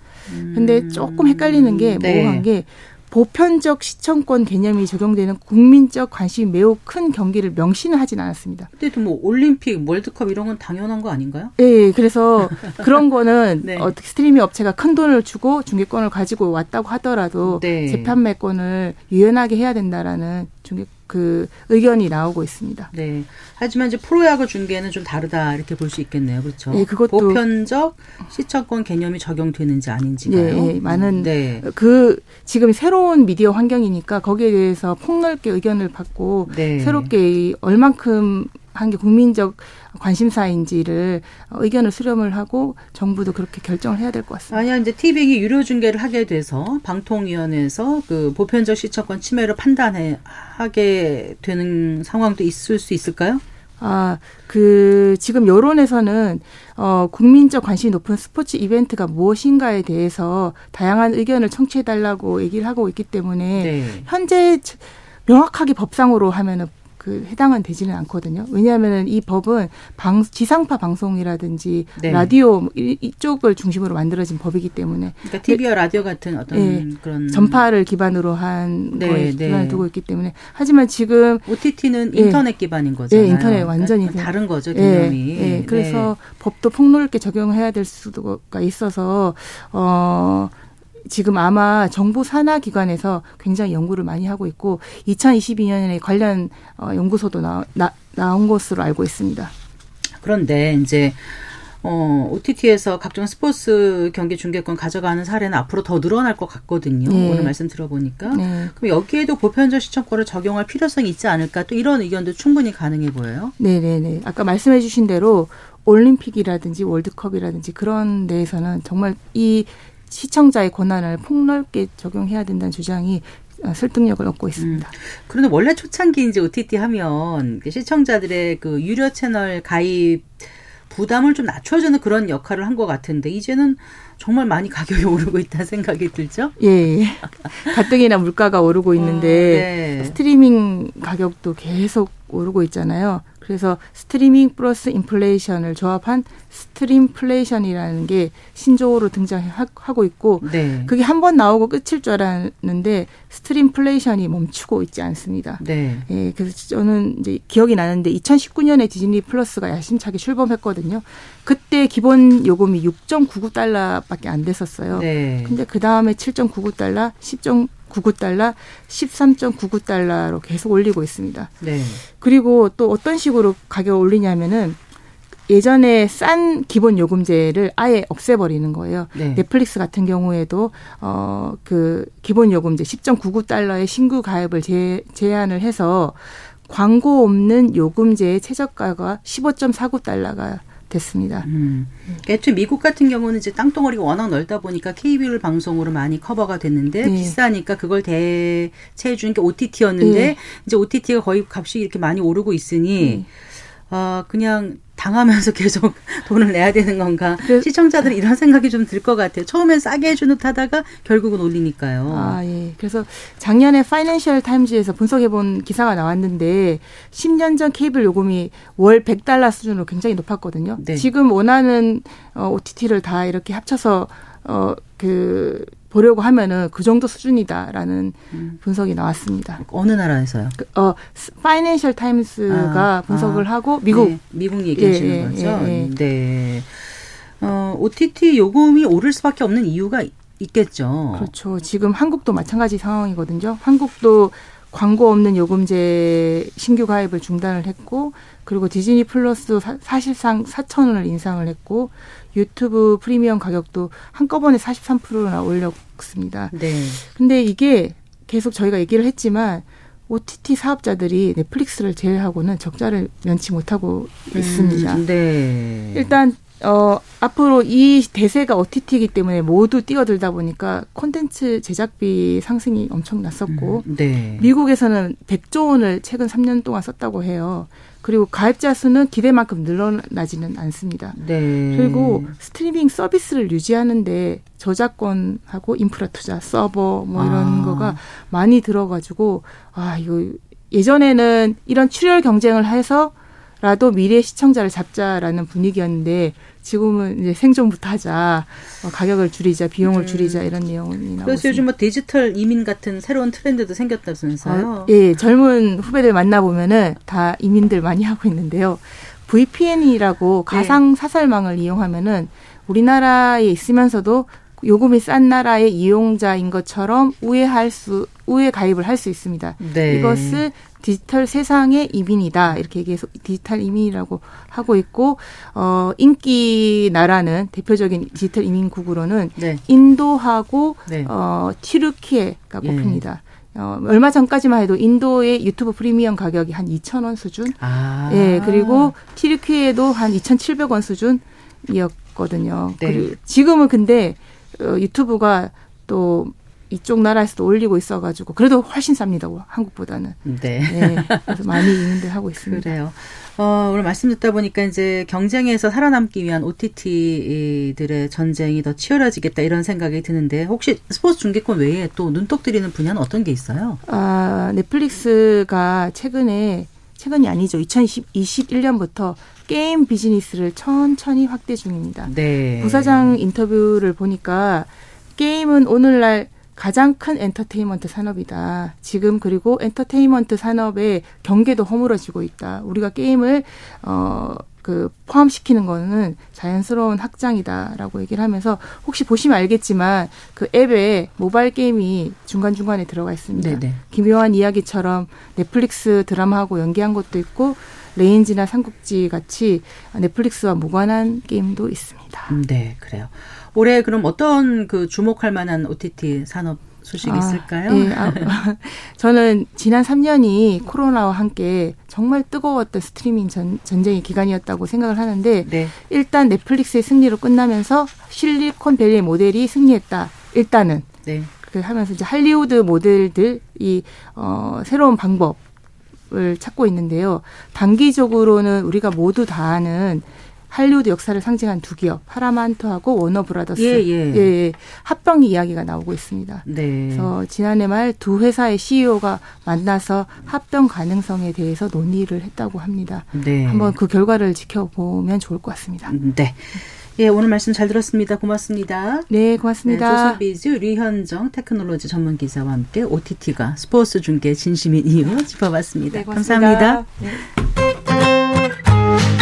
Speaker 4: 근데 조금 헷갈리는 게
Speaker 1: 네.
Speaker 4: 모호한 게 보편적 시청권 개념이 적용되는 국민적 관심이 매우 큰 경기를 명시는 하진 않았습니다.
Speaker 1: 그때도 뭐 올림픽, 월드컵 이런 건 당연한 거 아닌가요?
Speaker 4: 예, 그래서 [LAUGHS] 그런 거는
Speaker 1: 네.
Speaker 4: 어, 스트리밍 업체가 큰 돈을 주고 중개권을 가지고 왔다고 하더라도
Speaker 1: 네.
Speaker 4: 재판매권을 유연하게 해야 된다라는 중개 그 의견이 나오고 있습니다.
Speaker 1: 네. 하지만 이제 프로야구 중계는 좀 다르다 이렇게 볼 수 있겠네요. 그렇죠?
Speaker 4: 예, 그것도-
Speaker 1: 보편적 시청권 개념이 적용되는지 아닌지가요.
Speaker 4: 예, 예, 많은
Speaker 1: 네.
Speaker 4: 그 지금 새로운 미디어 환경이니까 거기에 대해서 폭넓게 의견을 받고
Speaker 1: 네.
Speaker 4: 새롭게 이 얼만큼 한 게 국민적 관심사인지를 어, 의견을 수렴을 하고 정부도 그렇게 결정을 해야 될 것 같습니다.
Speaker 1: 만약 이제 티빙이 유료 중계를 하게 돼서 방통위원회에서 그 보편적 시청권 침해를 판단해 하게 되는 상황도 있을 수 있을까요?
Speaker 4: 아, 그, 지금 여론에서는, 어, 국민적 관심이 높은 스포츠 이벤트가 무엇인가에 대해서 다양한 의견을 청취해달라고 얘기를 하고 있기 때문에,
Speaker 1: 네.
Speaker 4: 현재 저- 명확하게 법상으로 하면은 그 해당은 되지는 않거든요. 왜냐하면은 이 법은 방, 지상파 방송이라든지
Speaker 1: 네.
Speaker 4: 라디오 뭐 이- 이쪽을 중심으로 만들어진 법이기 때문에
Speaker 1: 그러니까 TV와 라디오 같은 어떤
Speaker 4: 예.
Speaker 1: 그런
Speaker 4: 전파를 기반으로 한
Speaker 1: 네,
Speaker 4: 거에
Speaker 1: 네.
Speaker 4: 기반을 두고 있기 때문에 하지만 지금
Speaker 1: OTT는
Speaker 4: 예.
Speaker 1: 인터넷 기반인 거잖아요.
Speaker 4: 예, 인터넷 완전히
Speaker 1: 그러니까 다른 거죠
Speaker 4: 예,
Speaker 1: 개념이.
Speaker 4: 예, 그래서 법도 폭넓게 적용해야 될 수가 있어서 어 지금 아마 정부 산하 기관에서 굉장히 연구를 많이 하고 있고 2022년에 관련 어, 연구소도 나, 나, 나온 것으로 알고 있습니다.
Speaker 1: 그런데 이제 어, OTT에서 각종 스포츠 경기 중계권 가져가는 사례는 앞으로 더 늘어날 것 같거든요.
Speaker 4: 네.
Speaker 1: 오늘 말씀 들어보니까.
Speaker 4: 네.
Speaker 1: 그럼 여기에도 보편적 시청권을 적용할 필요성이 있지 않을까? 또 이런 의견도 충분히 가능해 보여요.
Speaker 4: 네네네. 아까 말씀해 주신 대로 올림픽이라든지 월드컵이라든지 그런 데에서는 정말 이 시청자의 권한을 폭넓게 적용해야 된다는 주장이 어, 설득력을 얻고 있습니다.
Speaker 1: 그런데 원래 초창기 이제 OTT 하면 그 시청자들의 그 유료 채널 가입 부담을 좀 낮춰주는 그런 역할을 한 것 같은데 이제는 정말 많이 가격이 [LAUGHS] 오르고 있다는 생각이 들죠.
Speaker 4: 예, 예. 가뜩이나 물가가 오르고 있는데
Speaker 1: 네.
Speaker 4: 스트리밍 가격도 계속 오르고 있잖아요. 그래서 스트리밍 플러스 인플레이션을 조합한 스트림플레이션이라는 게 신조어로 등장하고 있고
Speaker 1: 네.
Speaker 4: 그게 한 번 나오고 끝일 줄 알았는데 스트림플레이션이 멈추고 있지 않습니다.
Speaker 1: 네.
Speaker 4: 예, 그래서 저는 이제 기억이 나는데 2019년에 디즈니 플러스가 야심차게 출범했거든요. 그때 기본 요금이 6.99달러밖에 안 됐었어요.
Speaker 1: 네.
Speaker 4: 근데 그 다음에 7.99달러, 10.99달러, 13.99달러로 계속 올리고 있습니다.
Speaker 1: 네.
Speaker 4: 그리고 또 어떤 식으로 가격을 올리냐면은 예전에 싼 기본 요금제를 아예 없애버리는 거예요.
Speaker 1: 네.
Speaker 4: 넷플릭스 같은 경우에도 어 그 기본 요금제 10.99달러의 신규 가입을 제, 제한을 해서 광고 없는 요금제의 최저가가 15.49달러가 됐습니다.
Speaker 1: 음. 애초에 미국 같은 경우는 이제 땅덩어리가 워낙 넓다 보니까 케이블 방송으로 많이 커버가 됐는데
Speaker 4: 네.
Speaker 1: 비싸니까 그걸 대체해 주는 게 OTT였는데
Speaker 4: 네.
Speaker 1: 이제 OTT가 거의 값이 이렇게 많이 오르고 있으니
Speaker 4: 네.
Speaker 1: 아 그냥 당하면서 [LAUGHS] 계속 돈을 내야 되는 건가
Speaker 4: 그래서-
Speaker 1: 시청자들이 이런 생각이 좀 들 것 같아요. 처음엔 싸게 해주는 듯하다가 결국은 올리니까요.
Speaker 4: 아, 예. 그래서 작년에 파이낸셜 타임즈에서 분석해 본 기사가 나왔는데 10년 전 케이블 요금이 월 100달러 수준으로 굉장히 높았거든요.
Speaker 1: 네.
Speaker 4: 지금 원하는 어, OTT를 다 이렇게 합쳐서 어, 그 보려고 하면은 그 정도 수준이다라는
Speaker 1: 음.
Speaker 4: 분석이 나왔습니다.
Speaker 1: 어느 나라에서요?
Speaker 4: 그, 어, 파이낸셜 타임스가
Speaker 1: 아,
Speaker 4: 분석을
Speaker 1: 아.
Speaker 4: 하고 미국
Speaker 1: 네, 미국 얘기하시는
Speaker 4: 예, 예,
Speaker 1: 거죠.
Speaker 4: 예, 예.
Speaker 1: 네. 어, OTT 요금이 오를 수밖에 없는 이유가 있겠죠.
Speaker 4: 그렇죠. 지금 한국도 마찬가지 상황이거든요. 한국도 광고 없는 요금제 신규 가입을 중단을 했고 그리고 디즈니 플러스 사, 사실상 4천 원을 인상을 했고 유튜브 프리미엄 가격도 한꺼번에 43%나 올렸습니다.
Speaker 1: 네.
Speaker 4: 근데 이게 계속 저희가 얘기를 했지만 OTT 사업자들이 넷플릭스를 제외하고는 적자를 면치 못하고 있습니다.
Speaker 1: 음, 네.
Speaker 4: 일단 어, 앞으로 이 대세가 OTT이기 때문에 모두 뛰어들다 보니까 콘텐츠 제작비 상승이 엄청 났었고,
Speaker 1: 음, 네.
Speaker 4: 미국에서는 100조 원을 최근 3년 동안 썼다고 해요. 그리고 가입자 수는 기대만큼 늘어나지는 않습니다.
Speaker 1: 네.
Speaker 4: 그리고 스트리밍 서비스를 유지하는데 저작권하고 인프라 투자, 서버 뭐 이런
Speaker 1: 아.
Speaker 4: 거가 많이 들어가지고 아 이거 예전에는 이런 출혈 경쟁을 해서 라도 미래 시청자를 잡자라는 분위기였는데 지금은 이제 생존부터 하자, 어, 가격을 줄이자, 비용을 줄이자 이런 내용이 나오고
Speaker 1: 음. 그래서. 요즘 뭐 디지털 이민 같은 새로운 트렌드도 생겼다면서요.
Speaker 4: 어, 예, 젊은 후배들 만나 보면은 다 이민들 많이 하고 있는데요. VPN이라고
Speaker 1: 네.
Speaker 4: 가상 사설망을 이용하면은 우리나라에 있으면서도 요금이 싼 나라의 이용자인 것처럼 우회할 수, 우회 가입을 할 수 있습니다.
Speaker 1: 네.
Speaker 4: 이것을 디지털 세상의 이민이다. 이렇게 얘기해서 디지털 이민이라고 하고 있고, 어, 인기 나라는 대표적인 디지털 이민국으로는
Speaker 1: 네.
Speaker 4: 인도하고
Speaker 1: 네.
Speaker 4: 어, 튀르키예가
Speaker 1: 예.
Speaker 4: 꼽힙니다. 어, 얼마 전까지만 해도 인도의 유튜브 프리미엄 가격이 한 2,000원 수준.
Speaker 1: 아.
Speaker 4: 예, 그리고 튀르키예도 한 2,700원 수준이었거든요.
Speaker 1: 네.
Speaker 4: 그리고 지금은 근데 어, 유튜브가 또 이쪽 나라에서도 올리고 있어가지고 그래도 훨씬 쌉니다. 한국보다는.
Speaker 1: 네.
Speaker 4: 예, 그래서 많이 이민들 하고 있습니다.
Speaker 1: 그래요. 어, 오늘 말씀 듣다 보니까 이제 경쟁에서 살아남기 위한 OTT들의 전쟁이 더 치열해지겠다 이런 생각이 드는데 혹시 스포츠 중계권 외에 또 눈독 들이는 분야는 어떤 게 있어요?
Speaker 4: 아, 넷플릭스가 최근에 최근이 아니죠. 2021년부터 게임 비즈니스를 천천히 확대 중입니다.
Speaker 1: 네.
Speaker 4: 부사장 인터뷰를 보니까 게임은 오늘날 가장 큰 엔터테인먼트 산업이다. 지금 그리고 엔터테인먼트 산업의 경계도 허물어지고 있다. 우리가 게임을 어 그 포함시키는 거는 자연스러운 확장이다라고 얘기를 하면서 혹시 보시면 알겠지만 그 앱에 모바일 게임이 중간 중간에 들어가 있습니다.
Speaker 1: 네네.
Speaker 4: 기묘한 이야기처럼 넷플릭스 드라마하고 연계한 것도 있고 레인지나 삼국지 같이 넷플릭스와 무관한 게임도 있습니다.
Speaker 1: 음, 네, 그래요. 올해 그럼 어떤 그 주목할 만한 OTT 산업 소식 이
Speaker 4: 아,
Speaker 1: 있을까요?
Speaker 4: 예, 아, [LAUGHS] 저는 지난 3년이 코로나와 함께 정말 뜨거웠던 스트리밍 전, 전쟁의 기간이었다고 생각을 하는데
Speaker 1: 네.
Speaker 4: 일단 넷플릭스의 승리로 끝나면서 실리콘밸리 모델이 승리했다. 일단은
Speaker 1: 네.
Speaker 4: 그렇게 하면서 이제 할리우드 모델들이 어, 새로운 방법을 찾고 있는데요. 단기적으로는 우리가 모두 다 아는 할리우드 역사를 상징한 두 기업 파라마운트하고 워너브라더스
Speaker 1: 예, 예.
Speaker 4: 예, 합병 이야기가 나오고 있습니다.
Speaker 1: 네.
Speaker 4: 그래서 지난해 말 두 회사의 CEO가 만나서 합병 가능성에 대해서 논의를 했다고 합니다.
Speaker 1: 네.
Speaker 4: 한번 그 결과를 지켜보면 좋을 것 같습니다.
Speaker 1: 음, 네. 예, 오늘 말씀 잘 들었습니다. 고맙습니다.
Speaker 4: 네,
Speaker 1: 네,
Speaker 4: 고맙습니다.
Speaker 1: 조선비즈 류현정 테크놀로지 전문 기자와 함께 OTT가 스포츠 중계 진심인 이유 짚어봤습니다.
Speaker 4: 네, 고맙습니다.
Speaker 1: 감사합니다.
Speaker 4: 네.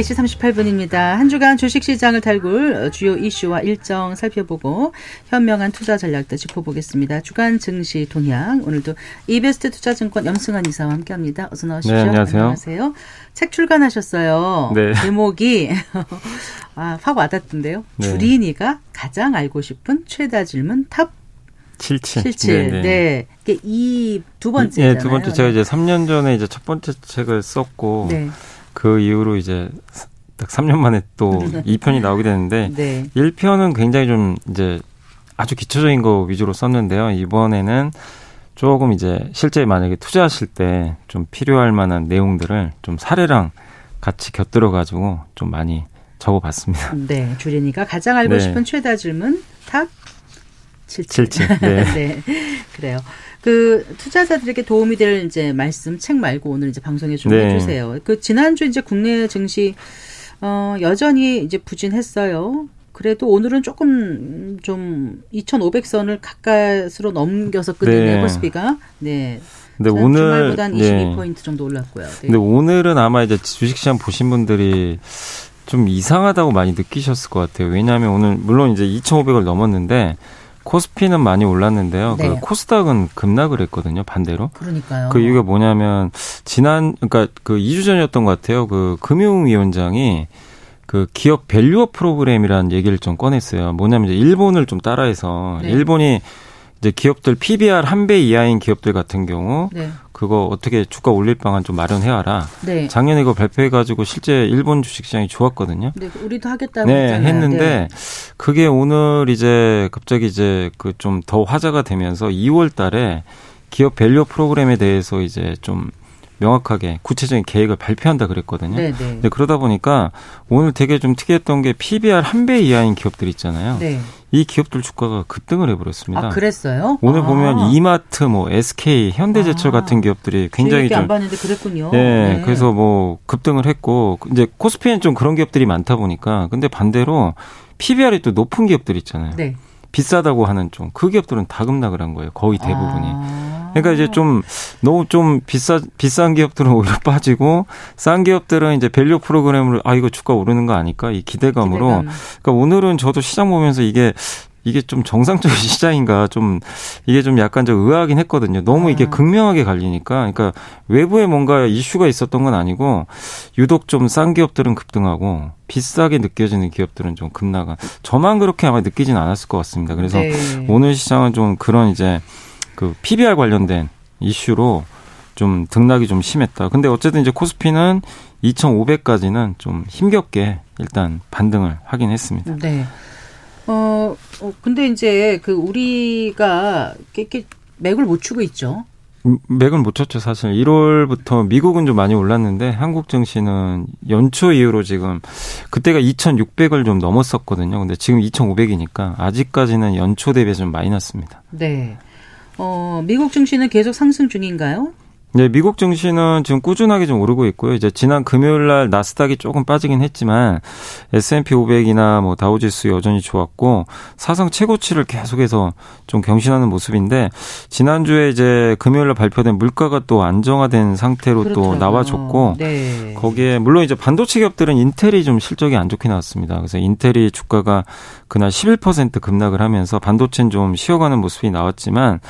Speaker 1: 4시 38분입니다. 한 주간 주식시장을 달굴 주요 이슈와 일정 살펴보고 현명한 투자 전략도 짚어보겠습니다. 주간 증시 동향 오늘도 이베스트 투자증권 염승환 이사와 함께합니다. 어서 나오십시오.
Speaker 5: 네, 안녕하세요.
Speaker 1: 안녕하세요. 책 출간하셨어요.
Speaker 5: 네.
Speaker 1: 제목이 [LAUGHS] 아, 확 와닿던데요.
Speaker 5: 네.
Speaker 1: 주린이가 가장 알고 싶은 최다 질문 탑
Speaker 5: 77.
Speaker 1: 77. 네.
Speaker 5: 네.
Speaker 1: 이게 이 두 번째잖아요.
Speaker 5: 예, 두 번째 제가 이제 3년 전에 이제 첫 번째 책을 썼고
Speaker 1: 네.
Speaker 5: 그 이후로 이제 딱 3년 만에 또 [LAUGHS] 2편이 나오게 됐는데
Speaker 1: 네.
Speaker 5: 1편은 굉장히 좀 이제 아주 기초적인 거 위주로 썼는데요. 이번에는 조금 이제 실제 만약에 투자하실 때 좀 필요할 만한 내용들을 좀 사례랑 같이 곁들여 가지고 좀 많이 적어 봤습니다. [LAUGHS]
Speaker 1: 네, 주린이가 가장 알고
Speaker 5: 네.
Speaker 1: 싶은 최다 질문 top 77.
Speaker 5: 77. 네. [LAUGHS]
Speaker 1: 네, 그래요. 그 투자자들에게 도움이 될 이제 말씀 책 말고 오늘 이제 방송에 좀
Speaker 5: 네.
Speaker 1: 해주세요. 그 지난주 이제 국내 증시 어 여전히 이제 부진했어요. 그래도 오늘은 조금 좀 2,500선을 가까스로 넘겨서 끝내네
Speaker 5: 네.
Speaker 1: 코스피가. 네.
Speaker 5: 근데 오늘
Speaker 1: 주말보다 한
Speaker 5: 네.
Speaker 1: 22포인트 정도 올랐고요. 네.
Speaker 5: 근데 오늘은 아마 이제 주식시장 보신 분들이 좀 이상하다고 많이 느끼셨을 것 같아요. 왜냐하면 오늘 물론 이제 2,500을 넘었는데 코스피는 많이 올랐는데요.
Speaker 1: 네.
Speaker 5: 그 코스닥은 급락을 했거든요. 반대로.
Speaker 1: 그러니까요.
Speaker 5: 그 이유가 뭐냐면 지난 그러니까 그 2주 전이었던 것 같아요. 그 금융위원장이 그 기업 value up 프로그램이라는 얘기를 좀 꺼냈어요. 뭐냐면 이제 일본을 좀 따라해서
Speaker 1: 네.
Speaker 5: 일본이 이제 기업들 PBR 한 배 이하인 기업들 같은 경우
Speaker 1: 네.
Speaker 5: 그거 어떻게 주가 올릴 방안 좀 마련해 와라.
Speaker 1: 네.
Speaker 5: 작년에 이거 발표해 가지고 실제 일본 주식 시장이 좋았거든요.
Speaker 1: 네, 우리도 하겠다고
Speaker 5: 네,
Speaker 1: 했잖아요.
Speaker 5: 했는데 그게 오늘 이제 갑자기 이제 그 좀 더 화제가 되면서 2월 달에 기업 value 프로그램에 대해서 이제 좀 명확하게 구체적인 계획을 발표한다 그랬거든요.
Speaker 1: 네, 네.
Speaker 5: 근데 그러다 보니까 오늘 되게 좀 특이했던 게 PBR 한 배 이하인 기업들 있잖아요.
Speaker 1: 네.
Speaker 5: 이 기업들 주가가 급등을 해버렸습니다.
Speaker 1: 아, 그랬어요?
Speaker 5: 오늘
Speaker 1: 아.
Speaker 5: 보면 이마트, 뭐 SK, 현대제철
Speaker 1: 아.
Speaker 5: 같은 기업들이
Speaker 1: 제
Speaker 5: 굉장히 좀
Speaker 1: 안 봤는데 그랬군요.
Speaker 5: 네, 그래서 뭐 급등을 했고 이제 코스피엔 좀 그런 기업들이 많다 보니까 근데 반대로 PBR이 또 높은 기업들 있잖아요.
Speaker 1: 네.
Speaker 5: 비싸다고 하는 좀 그 기업들은 다 급락을 한 거예요. 거의 대부분이.
Speaker 1: 아.
Speaker 5: 그러니까 이제 좀 너무 좀 비싸 비싼 기업들은 [LAUGHS] 오히려 빠지고 싼 기업들은 이제 value 프로그램으로 아 이거 주가 오르는 거 아닐까 이 기대감으로
Speaker 1: 기대감.
Speaker 5: 그러니까 오늘은 저도 시장 보면서 이게 이게 좀 정상적인 [LAUGHS] 시장인가 좀 이게 좀 약간 좀 의아하긴 했거든요. 너무 이게
Speaker 1: 아.
Speaker 5: 극명하게 갈리니까 그러니까 외부에 뭔가 이슈가 있었던 건 아니고 유독 좀 싼 기업들은 급등하고 비싸게 느껴지는 기업들은 좀 급락. 저만 그렇게 아마 느끼진 않았을 것 같습니다. 그래서
Speaker 1: 네.
Speaker 5: 오늘 시장은 좀 그런 이제 그 PBR 관련된 이슈로 좀 등락이 좀 심했다. 근데 어쨌든 이제 코스피는 2,500까지는 좀 힘겹게 일단 반등을 하긴 했습니다.
Speaker 1: 네. 어, 어, 근데 이제 그 우리가 이렇게 맥을 못 추고 있죠.
Speaker 5: 음, 맥은 못 쳤죠, 사실. 1월부터 미국은 좀 많이 올랐는데 한국 증시는 연초 이후로 지금 그때가 2,600을 좀 넘었었거든요. 근데 지금 2,500이니까 아직까지는 연초 대비 좀 많이 났습니다.
Speaker 1: 네. 어, 미국 증시는 계속 상승 중인가요?
Speaker 5: 네, 미국 증시는 지금 꾸준하게 좀 오르고 있고요. 이제 지난 금요일 날 나스닥이 조금 빠지긴 했지만 S&P 500이나 뭐 다우지수 여전히 좋았고 사상 최고치를 계속해서 좀 경신하는 모습인데 지난주에 이제 금요일 날 발표된 물가가 또 안정화된 상태로 또
Speaker 1: 그렇더라고요.
Speaker 5: 나와줬고
Speaker 1: 네.
Speaker 5: 거기에 물론 이제 반도체 기업들은 인텔이 좀 실적이 안 좋게 나왔습니다. 그래서 인텔이 주가가 그날 11% 급락을 하면서 반도체는 좀 쉬어가는 모습이 나왔지만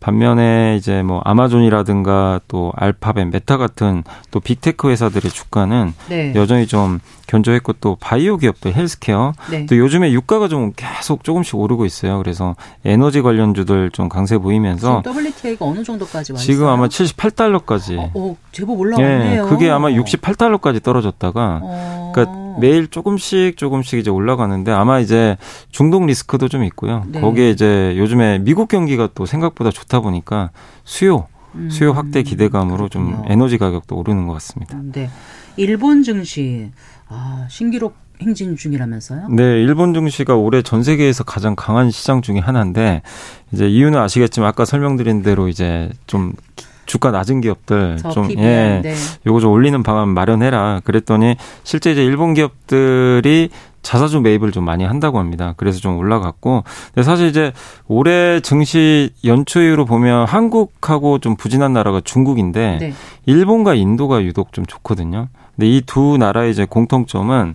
Speaker 5: 반면에 이제 뭐 아마존이라든가 또 알파벳, 메타 같은 또 big tech 회사들의 주가는
Speaker 1: 네.
Speaker 5: 여전히 좀 견조했고 또 바이오 기업들 헬스케어
Speaker 1: 네.
Speaker 5: 또 요즘에 유가가 좀 계속 조금씩 오르고 있어요. 그래서 에너지 관련주들 좀 강세 보이면서
Speaker 1: 지금 WTI가 어느 정도까지?
Speaker 5: 지금 아마 78달러까지
Speaker 1: 어, 어, 제법 올라왔네요.
Speaker 5: 예, 그게 아마 68달러까지 떨어졌다가
Speaker 1: 어.
Speaker 5: 그러니까 매일 조금씩 조금씩 이제 올라가는데 아마 이제 중독 리스크도 좀 있고요.
Speaker 1: 네.
Speaker 5: 거기에 이제 요즘에 미국 경기가 또 생각보다 좋다 보니까 수요 수요 확대 기대감으로 좀
Speaker 1: 음, 그렇군요.
Speaker 5: 에너지 가격도 오르는 것 같습니다.
Speaker 1: 네. 일본 증시 아, 신기록 행진 중이라면서요?
Speaker 5: 네, 일본 증시가 올해 전 세계에서 가장 강한 시장 중에 하나인데 이제 이유는 아시겠지만 아까 설명드린 대로 이제 좀 주가 낮은 기업들 저좀
Speaker 1: PBR.
Speaker 5: 예.
Speaker 1: 네.
Speaker 5: 요거 좀 올리는 방안 마련해라. 그랬더니 실제 이제 일본 기업들이 자사주 매입을 좀 많이 한다고 합니다. 그래서 좀 올라갔고. 근데 사실 이제 올해 증시 연초 이후로 보면 한국하고 좀 부진한 나라가 중국인데
Speaker 1: 네.
Speaker 5: 일본과 인도가 유독 좀 좋거든요. 근데 이 두 나라의 이제 공통점은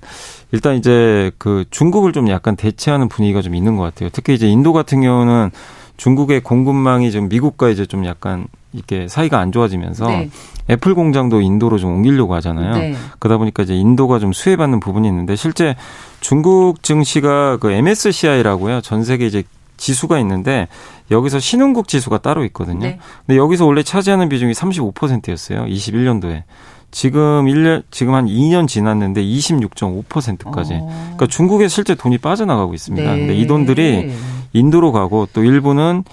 Speaker 5: 일단 이제 그 중국을 좀 약간 대체하는 분위기가 좀 있는 것 같아요. 특히 이제 인도 같은 경우는 중국의 공급망이 좀 미국과 이제 좀 약간 이렇게 사이가 안 좋아지면서
Speaker 1: 네.
Speaker 5: 애플 공장도 인도로 좀 옮기려고 하잖아요.
Speaker 1: 네.
Speaker 5: 그러다 보니까 이제 인도가 좀 수혜받는 부분이 있는데 실제 중국 증시가 그 MSCI라고요. 전 세계 이제 지수가 있는데 여기서 신흥국 지수가 따로 있거든요.
Speaker 1: 네.
Speaker 5: 근데 여기서 원래 차지하는 비중이 35%였어요. 21년도에. 지금 1년 지금 한 2년 지났는데 26.5%까지.
Speaker 1: 어.
Speaker 5: 그러니까 중국에 실제 돈이 빠져나가고 있습니다.
Speaker 1: 네.
Speaker 5: 근데 이 돈들이 인도로 가고 또 일본은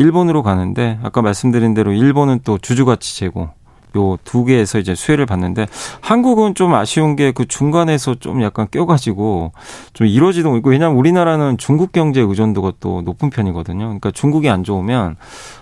Speaker 5: 일본으로 가는데 아까 말씀드린 대로 일본은 또 주주가치 제고 요 두 개에서 이제 수혜를 받는데 한국은 좀 아쉬운 게 그 중간에서 좀 약간 껴가지고 좀 이루어지도 있고 왜냐하면 우리나라는 중국 경제 의존도가 또 높은 편이거든요. 그러니까 중국이 안 좋으면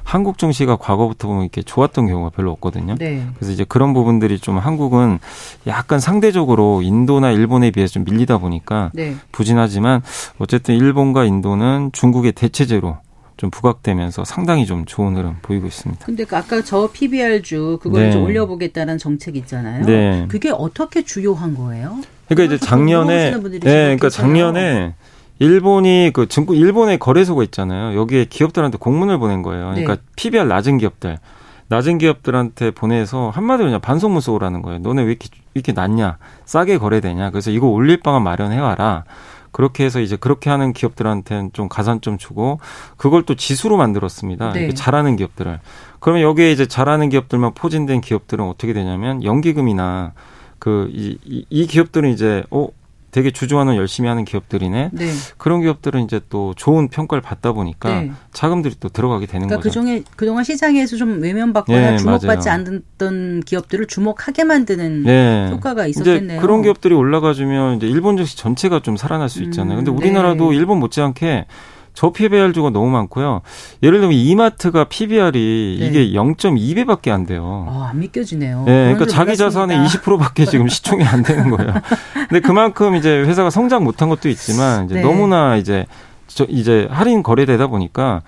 Speaker 5: 한국 증시가 과거부터 보면 이렇게 좋았던 경우가 별로 없거든요.
Speaker 1: 네.
Speaker 5: 그래서 이제 그런 부분들이 좀 한국은 약간 상대적으로 인도나 일본에 비해서 좀 밀리다 보니까
Speaker 1: 네.
Speaker 5: 부진하지만 어쨌든 일본과 인도는 중국의 대체제로 좀 부각되면서 상당히 좀 좋은 흐름 보이고 있습니다.
Speaker 1: 근데 그 아까 저 PBR주 그걸
Speaker 5: 네.
Speaker 1: 좀 올려보겠다는 정책 있잖아요.
Speaker 5: 네.
Speaker 1: 그게 어떻게 주요한 거예요?
Speaker 5: 그러니까 이제 작년에 네, 그러니까 작년에 일본이 그 증권 일본의 거래소가 있잖아요. 여기에 기업들한테 공문을 보낸 거예요. 그러니까 네. PBR 낮은 기업들 낮은 기업들한테 보내서 한마디로 그냥 반송문 쏘라는 거예요. 너네 왜 이렇게, 이렇게 낮냐? 싸게 거래되냐? 그래서 이거 올릴 방안 마련해와라. 그렇게 해서 이제 그렇게 하는 기업들한테는 좀 가산점 주고 그걸 또 지수로 만들었습니다. 네. 잘하는 기업들을. 그러면 여기에 이제 잘하는 기업들만 포진된 기업들은 어떻게 되냐면 연기금이나 그이이 기업들은 이제 어 되게 주주환원 열심히 하는 기업들이네. 네. 그런 기업들은 이제 또 좋은 평가를 받다 보니까 네. 자금들이 또 들어가게 되는
Speaker 1: 그러니까
Speaker 5: 거죠.
Speaker 1: 그중에 그동안 시장에서 좀 외면받거나 네, 주목받지 맞아요. 않던 기업들을 주목하게 만드는 네. 효과가 있었겠네요.
Speaker 5: 그런 기업들이 올라가주면 이제 일본 증시 전체가 좀 살아날 수 있잖아요. 음, 근데 우리나라도 네. 일본 못지않게 저 PBR주가 너무 많고요. 예를 들면 이마트가 PBR이 네. 이게 0.2배밖에 안 돼요.
Speaker 1: 아, 안 믿겨지네요.
Speaker 5: 네, 그러니까 자기 자산의 20%밖에 [LAUGHS] 지금 시총이 안 되는 거예요. 근데 그만큼 이제 회사가 성장 못한 것도 있지만 이제 네. 너무나 이제 저 이제 할인 거래되다 보니까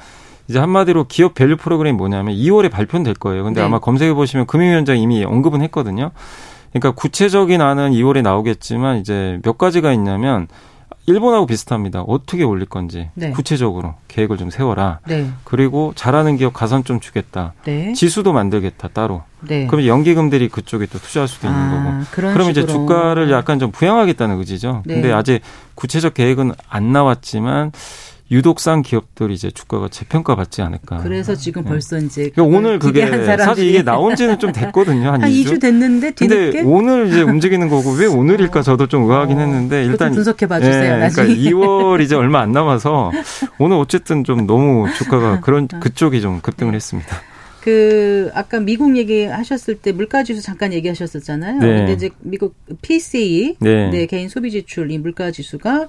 Speaker 5: 이제 한마디로 기업 value 프로그램이 뭐냐면 2월에 발표는 될 거예요. 근데 네. 아마 검색해 보시면 금융위원장이 이미 언급은 했거든요. 그러니까 구체적인 안은 2월에 나오겠지만 이제 몇 가지가 있냐면 일본하고 비슷합니다. 어떻게 올릴 건지 네. 구체적으로 계획을 좀 세워라. 네. 그리고 잘하는 기업 가산 좀 주겠다. 네. 지수도 만들겠다 따로. 네. 그러면 연기금들이 그쪽에 또 투자할 수도 있는 아, 거고. 그러면 이제 주가를 약간 좀 부양하겠다는 의지죠. 네. 근데 아직 구체적 계획은 안 나왔지만 유독 싼 기업들이 이제 주가가 재평가 받지 않을까.
Speaker 1: 그래서 지금 네. 벌써 이제
Speaker 5: 그러니까 오늘 그게 사실 이게 나온 지는 좀 됐거든요. 한, 한 2주?
Speaker 1: 2주 됐는데 뒤늦게
Speaker 5: 근데 오늘 이제 움직이는 거고 왜 오늘일까 저도 좀 의아하긴 어, 했는데 일단
Speaker 1: 분석해 봐 주세요. 네,
Speaker 5: 그러니까 2월 [LAUGHS] 이제 얼마 안 남아서 오늘 어쨌든 좀 너무 주가가 [LAUGHS] 그런 아. 그쪽이 좀 급등을 했습니다.
Speaker 1: 그 아까 미국 얘기하셨을 때 물가 지수 잠깐 얘기하셨었잖아요. 네. 근데 이제 미국 PCE 네. 네 개인 소비 지출 이 물가 지수가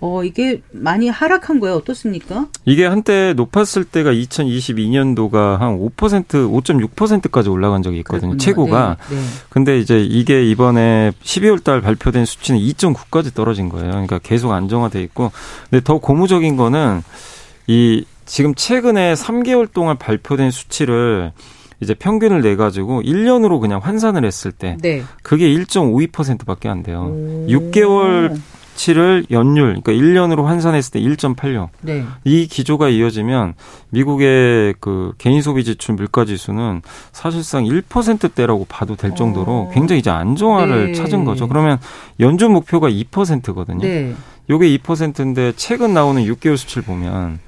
Speaker 1: 어, 이게 많이 하락한 거예요. 어떻습니까?
Speaker 5: 이게 한때 높았을 때가 2022년도가 한 5%, 5.6%까지 올라간 적이 있거든요. 그렇군요. 최고가. 네, 네. 근데 이제 이게 이번에 12월 달 발표된 수치는 2.9까지 떨어진 거예요. 그러니까 계속 안정화돼 있고. 근데 더 고무적인 거는 이 지금 최근에 3개월 동안 발표된 수치를 이제 평균을 내 가지고 1년으로 그냥 환산을 했을 때 네. 그게 1.52%밖에 안 돼요. 오. 6개월 수치를 연율, 그러니까 1년으로 환산했을 때 1.86. 네. 이 기조가 이어지면 미국의 그 개인 소비 지출 물가 지수는 사실상 1%대라고 봐도 될 정도로 어. 굉장히 이제 안정화를 네. 찾은 거죠. 그러면 연준 목표가 2%거든요. 네. 요게 2%인데 최근 나오는 6개월 수치를 보면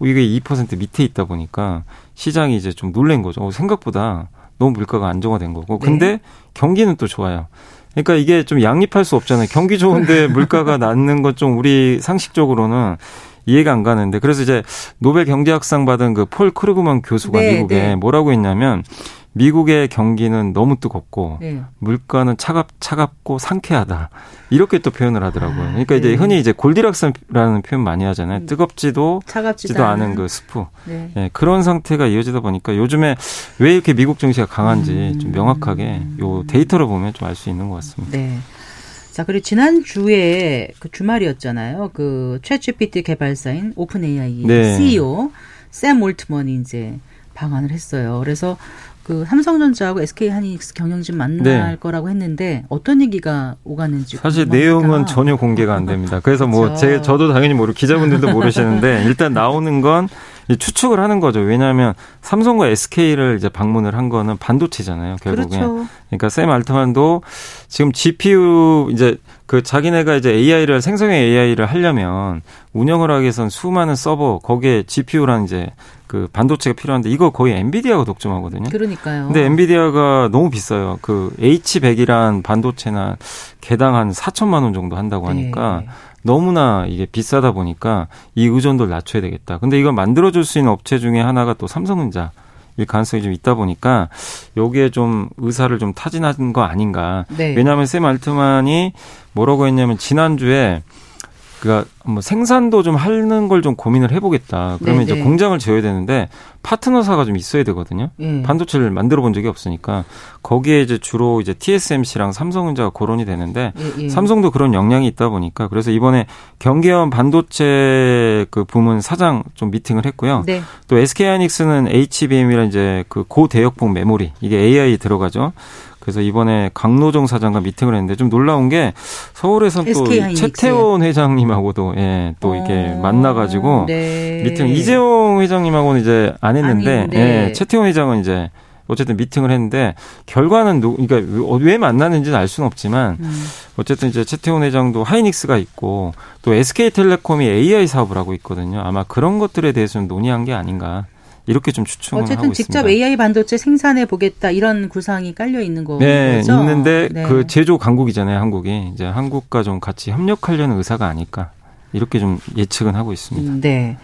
Speaker 5: 이게 2% 밑에 있다 보니까 시장이 이제 좀 놀란 거죠. 어, 생각보다 너무 물가가 안정화된 거고. 근데 네. 경기는 또 좋아요. 그러니까 이게 좀 양립할 수 없잖아요. 경기 좋은데 [LAUGHS] 물가가 낮는 것 좀 우리 상식적으로는 이해가 안 가는데 그래서 이제 노벨 경제학상 받은 그 폴 크루그만 교수가 네, 미국에 네. 뭐라고 했냐면 미국의 경기는 너무 뜨겁고 네. 물가는 차갑 차갑고 상쾌하다 이렇게 또 표현을 하더라고요. 아, 그러니까 네. 이제 흔히 이제 Goldilocks라는 표현 많이 하잖아요. 음. 뜨겁지도 차갑지도 않은 그 스프 네. 네. 그런 상태가 이어지다 보니까 요즘에 왜 이렇게 미국 증시가 강한지 음. 좀 명확하게 요 데이터로 보면 좀 알 수 있는 것 같습니다. 네.
Speaker 1: 자, 그리고 지난 주에 그 주말이었잖아요. 그 챗GPT 개발사인 오픈 AI 네. CEO 샘 올트먼이 이제 방한을 했어요. 그래서 그 삼성전자하고 SK 하이닉스 경영진 만날 네. 거라고 했는데 어떤 얘기가 오가는지
Speaker 5: 사실 궁금합니다. 내용은 전혀 공개가 안 됩니다. 그래서 뭐 제 저도 당연히 모르 기자분들도 모르시는데 일단 나오는 건 추측을 하는 거죠. 왜냐하면 삼성과 SK를 이제 방문을 한 거는 반도체잖아요. 결국에. 그렇죠. 그러니까 샘 알트만도 지금 GPU 이제 그 자기네가 이제 AI를 생성형 AI를 하려면 운영을 하기 위해선 수많은 서버 거기에 GPU라는 이제 그 반도체가 필요한데 이거 거의 엔비디아가 독점하거든요.
Speaker 1: 그러니까요.
Speaker 5: 근데 엔비디아가 너무 비싸요. 그 H100이란 반도체나 개당 한 4천만 원 정도 한다고 하니까 네. 너무나 이게 비싸다 보니까 이 의존도를 낮춰야 되겠다. 근데 이걸 만들어줄 수 있는 업체 중에 하나가 또 삼성전자. 일 가능성이 좀 있다 보니까 여기에 좀 의사를 좀 타진한 거 아닌가. 네. 왜냐하면 샘 알트만이 뭐라고 했냐면 지난주에 그니까 뭐 생산도 좀 하는 걸 좀 고민을 해보겠다. 그러면 네네. 이제 공장을 지어야 되는데 파트너사가 좀 있어야 되거든요. 음. 반도체를 만들어 본 적이 없으니까 거기에 이제 주로 이제 TSMC랑 삼성전자가 거론이 되는데 예, 예. 삼성도 그런 역량이 있다 보니까 그래서 이번에 경계원 반도체 그 부문 사장 좀 미팅을 했고요. 네. 또 SK 하이닉스는 HBM이라 이제 그 고대역폭 메모리 이게 AI 들어가죠. 그래서 이번에 강노정 사장과 미팅을 했는데 좀 놀라운 게 서울에선 또. 최태원 회장님하고도 예, 또 이렇게
Speaker 1: 어,
Speaker 5: 만나가지고
Speaker 1: 네.
Speaker 5: 미팅 이재용 회장님하고는 이제 안 했는데
Speaker 1: 아닌데.
Speaker 5: 예, 최태원 회장은 이제 어쨌든 미팅을 했는데 결과는 누, 그러니까 왜 만났는지는 알 수는 없지만
Speaker 1: 음.
Speaker 5: 어쨌든 이제 최태원 회장도 하이닉스가 있고 또 SK텔레콤이 AI 사업을 하고 있거든요. 아마 그런 것들에 대해서는 논의한 게 아닌가 이렇게 좀 추측을 하고
Speaker 1: 어쨌든 직접
Speaker 5: 있습니다.
Speaker 1: AI 반도체 생산해 보겠다 이런 구상이 깔려 있는 거죠.
Speaker 5: 네, 있는데
Speaker 1: 네.
Speaker 5: 그 제조 강국이잖아요, 한국이. 이제 한국과 좀 같이 협력하려는 의사가 아닐까. 이렇게 좀 예측은 하고 있습니다.
Speaker 1: 음, 네.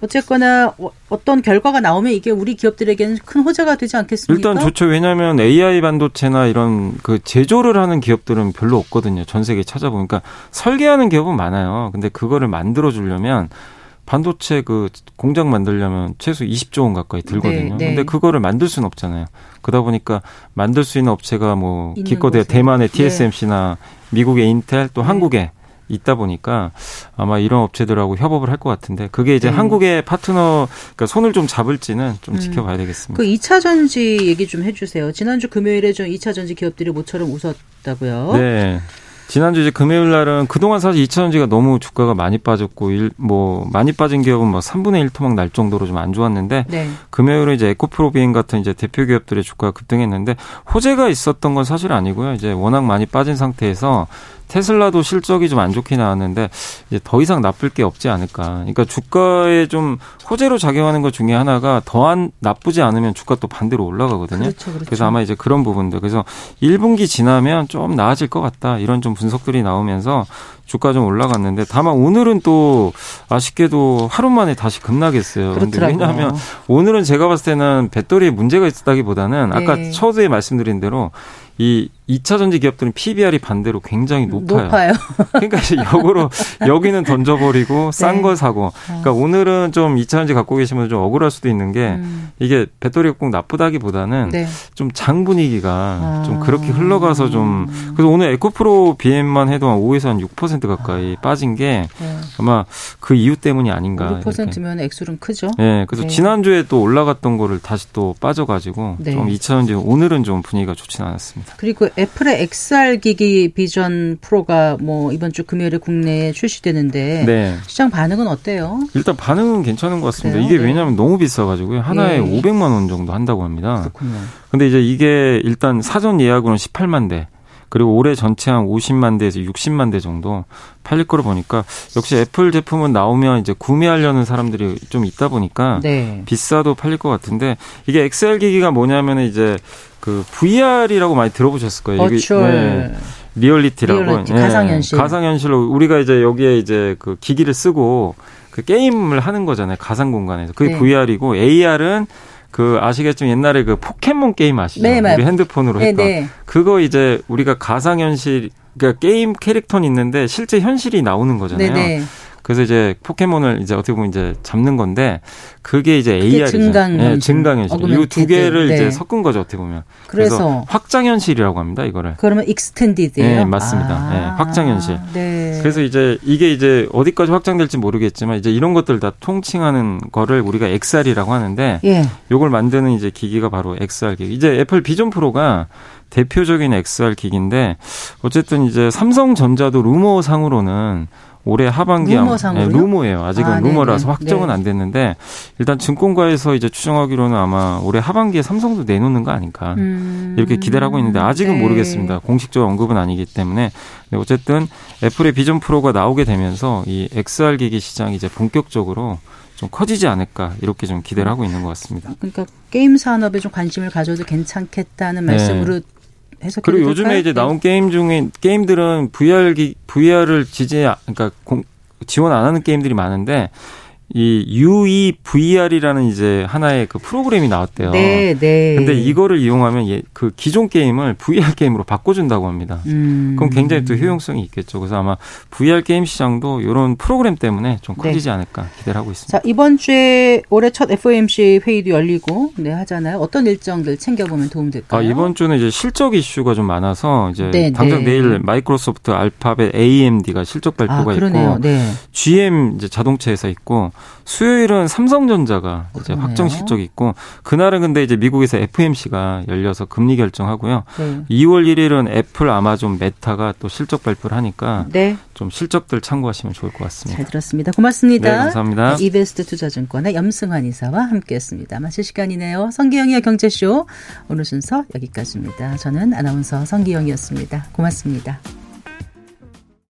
Speaker 1: 어쨌거나 어- 어떤 결과가 나오면 이게 우리 기업들에게는 큰 호재가 되지 않겠습니까?
Speaker 5: 일단 좋죠. 왜냐하면 AI 반도체나 이런 그 제조를 하는 기업들은 별로 없거든요. 전 세계 찾아보니까 설계하는 기업은 많아요. 근데 그거를 만들어 주려면 반도체 그 공장 만들려면 최소 20조 원 가까이 들거든요.
Speaker 1: 네, 네.
Speaker 5: 근데 그거를 만들 수는 없잖아요. 그러다 보니까 만들 수 있는 업체가 뭐
Speaker 1: 있는
Speaker 5: 기껏해
Speaker 1: 곳에.
Speaker 5: 대만의
Speaker 1: 네.
Speaker 5: TSMC나 미국의 인텔 또
Speaker 1: 네.
Speaker 5: 한국에 있다 보니까 아마 이런 업체들하고 협업을 할 것 같은데 그게 이제
Speaker 1: 네.
Speaker 5: 한국의 파트너 그러니까 손을 좀 잡을지는 좀
Speaker 1: 음.
Speaker 5: 지켜봐야 되겠습니다.
Speaker 1: 그 2차 전지 얘기 좀 해주세요. 지난주 금요일에 좀 2차 전지 기업들이 모처럼 웃었다고요.
Speaker 5: 네. 지난주 이제 금요일 날은 그동안 사실 2차전지가 너무 주가가 많이 빠졌고 일, 뭐 많이 빠진 기업은 뭐 3분의 1 토막 날 정도로 좀 안 좋았는데
Speaker 1: 네.
Speaker 5: 금요일에 이제 에코프로비엔 같은 이제 대표 기업들의 주가가 급등했는데 호재가 있었던 건 사실 아니고요. 이제 워낙 많이 빠진 상태에서 테슬라도 실적이 좀 안 좋게 나왔는데 이제 더 이상 나쁠 게 없지 않을까. 그러니까 주가에 좀 호재로 작용하는 것 중에 하나가 더한 나쁘지 않으면 주가 또 반대로 올라가거든요.
Speaker 1: 그렇죠, 그렇죠.
Speaker 5: 그래서 아마 이제 그런 부분들. 그래서 1분기 지나면 좀 나아질 것 같다. 이런 좀 분석들이 나오면서 주가 좀 올라갔는데 다만 오늘은 또 아쉽게도 하루 만에 다시 급락했어요.
Speaker 1: 그렇더라고요.
Speaker 5: 왜냐하면 오늘은 제가 봤을 때는 배터리에 문제가 있었다기보다는 아까
Speaker 1: 네.
Speaker 5: 처음에 말씀드린 대로 이 2차 전지 기업들은 PBR이 반대로 굉장히 높아요.
Speaker 1: 높아요. [LAUGHS]
Speaker 5: 그러니까 이제 역으로 여기는 던져버리고 싼
Speaker 1: 네.
Speaker 5: 거 사고. 그러니까 오늘은 좀 2차 전지 갖고 계시면 좀 억울할 수도 있는 게
Speaker 1: 음,
Speaker 5: 이게 배터리가 꼭 나쁘다기보다는
Speaker 1: 네.
Speaker 5: 좀장 분위기가
Speaker 1: 아.
Speaker 5: 좀 그렇게 흘러가서 좀 그래서 오늘 에코프로 BM만 해도 한 5에서 한 6% 가까이 빠진 게
Speaker 1: 네.
Speaker 5: 아마 그 이유 때문이 아닌가. 이렇게.
Speaker 1: 6%면 액수는 크죠.
Speaker 5: 네, 그래서
Speaker 1: 네.
Speaker 5: 지난주에 또 올라갔던 거를 다시 또 빠져가지고
Speaker 1: 네.
Speaker 5: 좀 2차 전지 오늘은 좀 분위기가 좋지는 않았습니다.
Speaker 1: 그리고 애플의 XR 기기 비전 프로가 뭐 이번 주 금요일에 국내에 출시되는데
Speaker 5: 네.
Speaker 1: 시장 반응은 어때요?
Speaker 5: 일단 반응은 괜찮은 것 같습니다.
Speaker 1: 그래요?
Speaker 5: 이게
Speaker 1: 네.
Speaker 5: 왜냐하면 너무 비싸가지고요. 하나에
Speaker 1: 예.
Speaker 5: 500만 원 정도 한다고 합니다.
Speaker 1: 그렇군요.
Speaker 5: 근데 이제 이게 일단 사전 예약으로는 18만 대. 그리고 올해 전체 한 50만 대에서 60만 대 정도 팔릴 거로 보니까 역시 애플 제품은 나오면 이제 구매하려는 사람들이 좀 있다 보니까
Speaker 1: 네.
Speaker 5: 비싸도 팔릴 것 같은데 이게 XR 기기가 뭐냐면 이제 그 VR이라고 많이 들어보셨을 거예요.
Speaker 1: virtual
Speaker 5: 네, reality라고
Speaker 1: reality, 가상현실.
Speaker 5: 가상현실로 우리가 이제 여기에 이제 그 기기를 쓰고 그 게임을 하는 거잖아요. 가상 공간에서. 그게
Speaker 1: 네.
Speaker 5: VR이고 AR은 그 아시겠지만 옛날에 그 포켓몬 게임 아시죠?
Speaker 1: 네, 맞-
Speaker 5: 우리 핸드폰으로
Speaker 1: 네,
Speaker 5: 했던
Speaker 1: 네.
Speaker 5: 그거 이제 우리가 가상현실 그러니까 게임 캐릭터는 있는데 실제 현실이 나오는 거잖아요.
Speaker 1: 네, 네.
Speaker 5: 그래서 이제 포켓몬을 이제 어떻게 보면 이제 잡는 건데 그게 이제 AR이죠.
Speaker 1: 증강현실,
Speaker 5: 예, 증강 현실. 이 두. 개를
Speaker 1: 네.
Speaker 5: 이제 섞은 거죠 어떻게 보면.
Speaker 1: 그래서
Speaker 5: 확장 현실이라고 합니다 이거를.
Speaker 1: 그러면 extended예요.
Speaker 5: 네, 맞습니다. 네, 확장 현실.
Speaker 1: 네.
Speaker 5: 그래서 이제 이게 이제 어디까지 확장될지 모르겠지만 이제 이런 것들 다 통칭하는 거를 우리가 XR이라고 하는데
Speaker 1: 예.
Speaker 5: 요걸 만드는 이제 기기가 바로 XR 기기. 이제 애플 비전 프로가 대표적인 XR 기기인데 어쨌든 이제 삼성전자도 루머 상으로는 올해 하반기
Speaker 1: 루머상으로요?
Speaker 5: 네, 루머예요. 아직은
Speaker 1: 아,
Speaker 5: 루머라서
Speaker 1: 네네.
Speaker 5: 확정은
Speaker 1: 네.
Speaker 5: 안 됐는데 일단 증권가에서 이제 추정하기로는 아마 올해 하반기에 삼성도 내놓는 거 아닐까.
Speaker 1: 음.
Speaker 5: 이렇게 기대를 하고 있는데 아직은
Speaker 1: 네.
Speaker 5: 모르겠습니다. 공식적 언급은 아니기 때문에. 네, 어쨌든 애플의 비전 프로가 나오게 되면서 이 XR 기기 시장이 이제 본격적으로 좀 커지지 않을까 이렇게 좀 기대를 하고 있는 것 같습니다.
Speaker 1: 그러니까 게임 산업에 좀 관심을 가져도 괜찮겠다는
Speaker 5: 네.
Speaker 1: 말씀으로 해석해도
Speaker 5: 그리고 요즘에
Speaker 1: 될까요?
Speaker 5: 이제
Speaker 1: 네.
Speaker 5: 나온 게임 중에 게임들은 VR 기, VR을 지지 그러니까 공, 지원 안 하는 게임들이 많은데 이 UEVR이라는 이제 하나의 그 프로그램이 나왔대요.
Speaker 1: 네, 네.
Speaker 5: 근데 이거를 이용하면 예, 그 기존 게임을 VR 게임으로 바꿔준다고 합니다.
Speaker 1: 음.
Speaker 5: 그럼 굉장히 또 효용성이 있겠죠. 그래서 아마 VR 게임 시장도 이런 프로그램 때문에 좀
Speaker 1: 네.
Speaker 5: 커지지 않을까 기대를 하고 있습니다.
Speaker 1: 자, 이번 주에 올해 첫 FOMC 회의도 열리고 네 하잖아요. 어떤 일정들 챙겨보면 도움될까요?
Speaker 5: 아, 이번 주는 이제 실적 이슈가 좀 많아서 이제
Speaker 1: 네,
Speaker 5: 당장
Speaker 1: 네.
Speaker 5: 내일 마이크로소프트, 알파벳, AMD가 실적
Speaker 1: 아,
Speaker 5: 발표가
Speaker 1: 그러네요.
Speaker 5: 있고
Speaker 1: 네.
Speaker 5: GM 이제 자동차 회사 있고 수요일은 삼성전자가 이제
Speaker 1: 그러네요.
Speaker 5: 확정 실적이 있고 그날은 근데 이제 미국에서 FOMC가 열려서 금리 결정하고요.
Speaker 1: 네.
Speaker 5: 2월 1일은 애플, 아마존, 메타가 또 실적 발표를 하니까
Speaker 1: 네,
Speaker 5: 좀 실적들 참고하시면 좋을 것 같습니다.
Speaker 1: 들었습니다. 고맙습니다.
Speaker 5: 네, 감사합니다.
Speaker 1: 네, 이베스트 투자증권의 염승환 이사와 함께했습니다. 마칠 시간이네요. 성기영의 경제쇼 오늘 순서 여기까지입니다. 저는 아나운서 성기영이었습니다. 고맙습니다.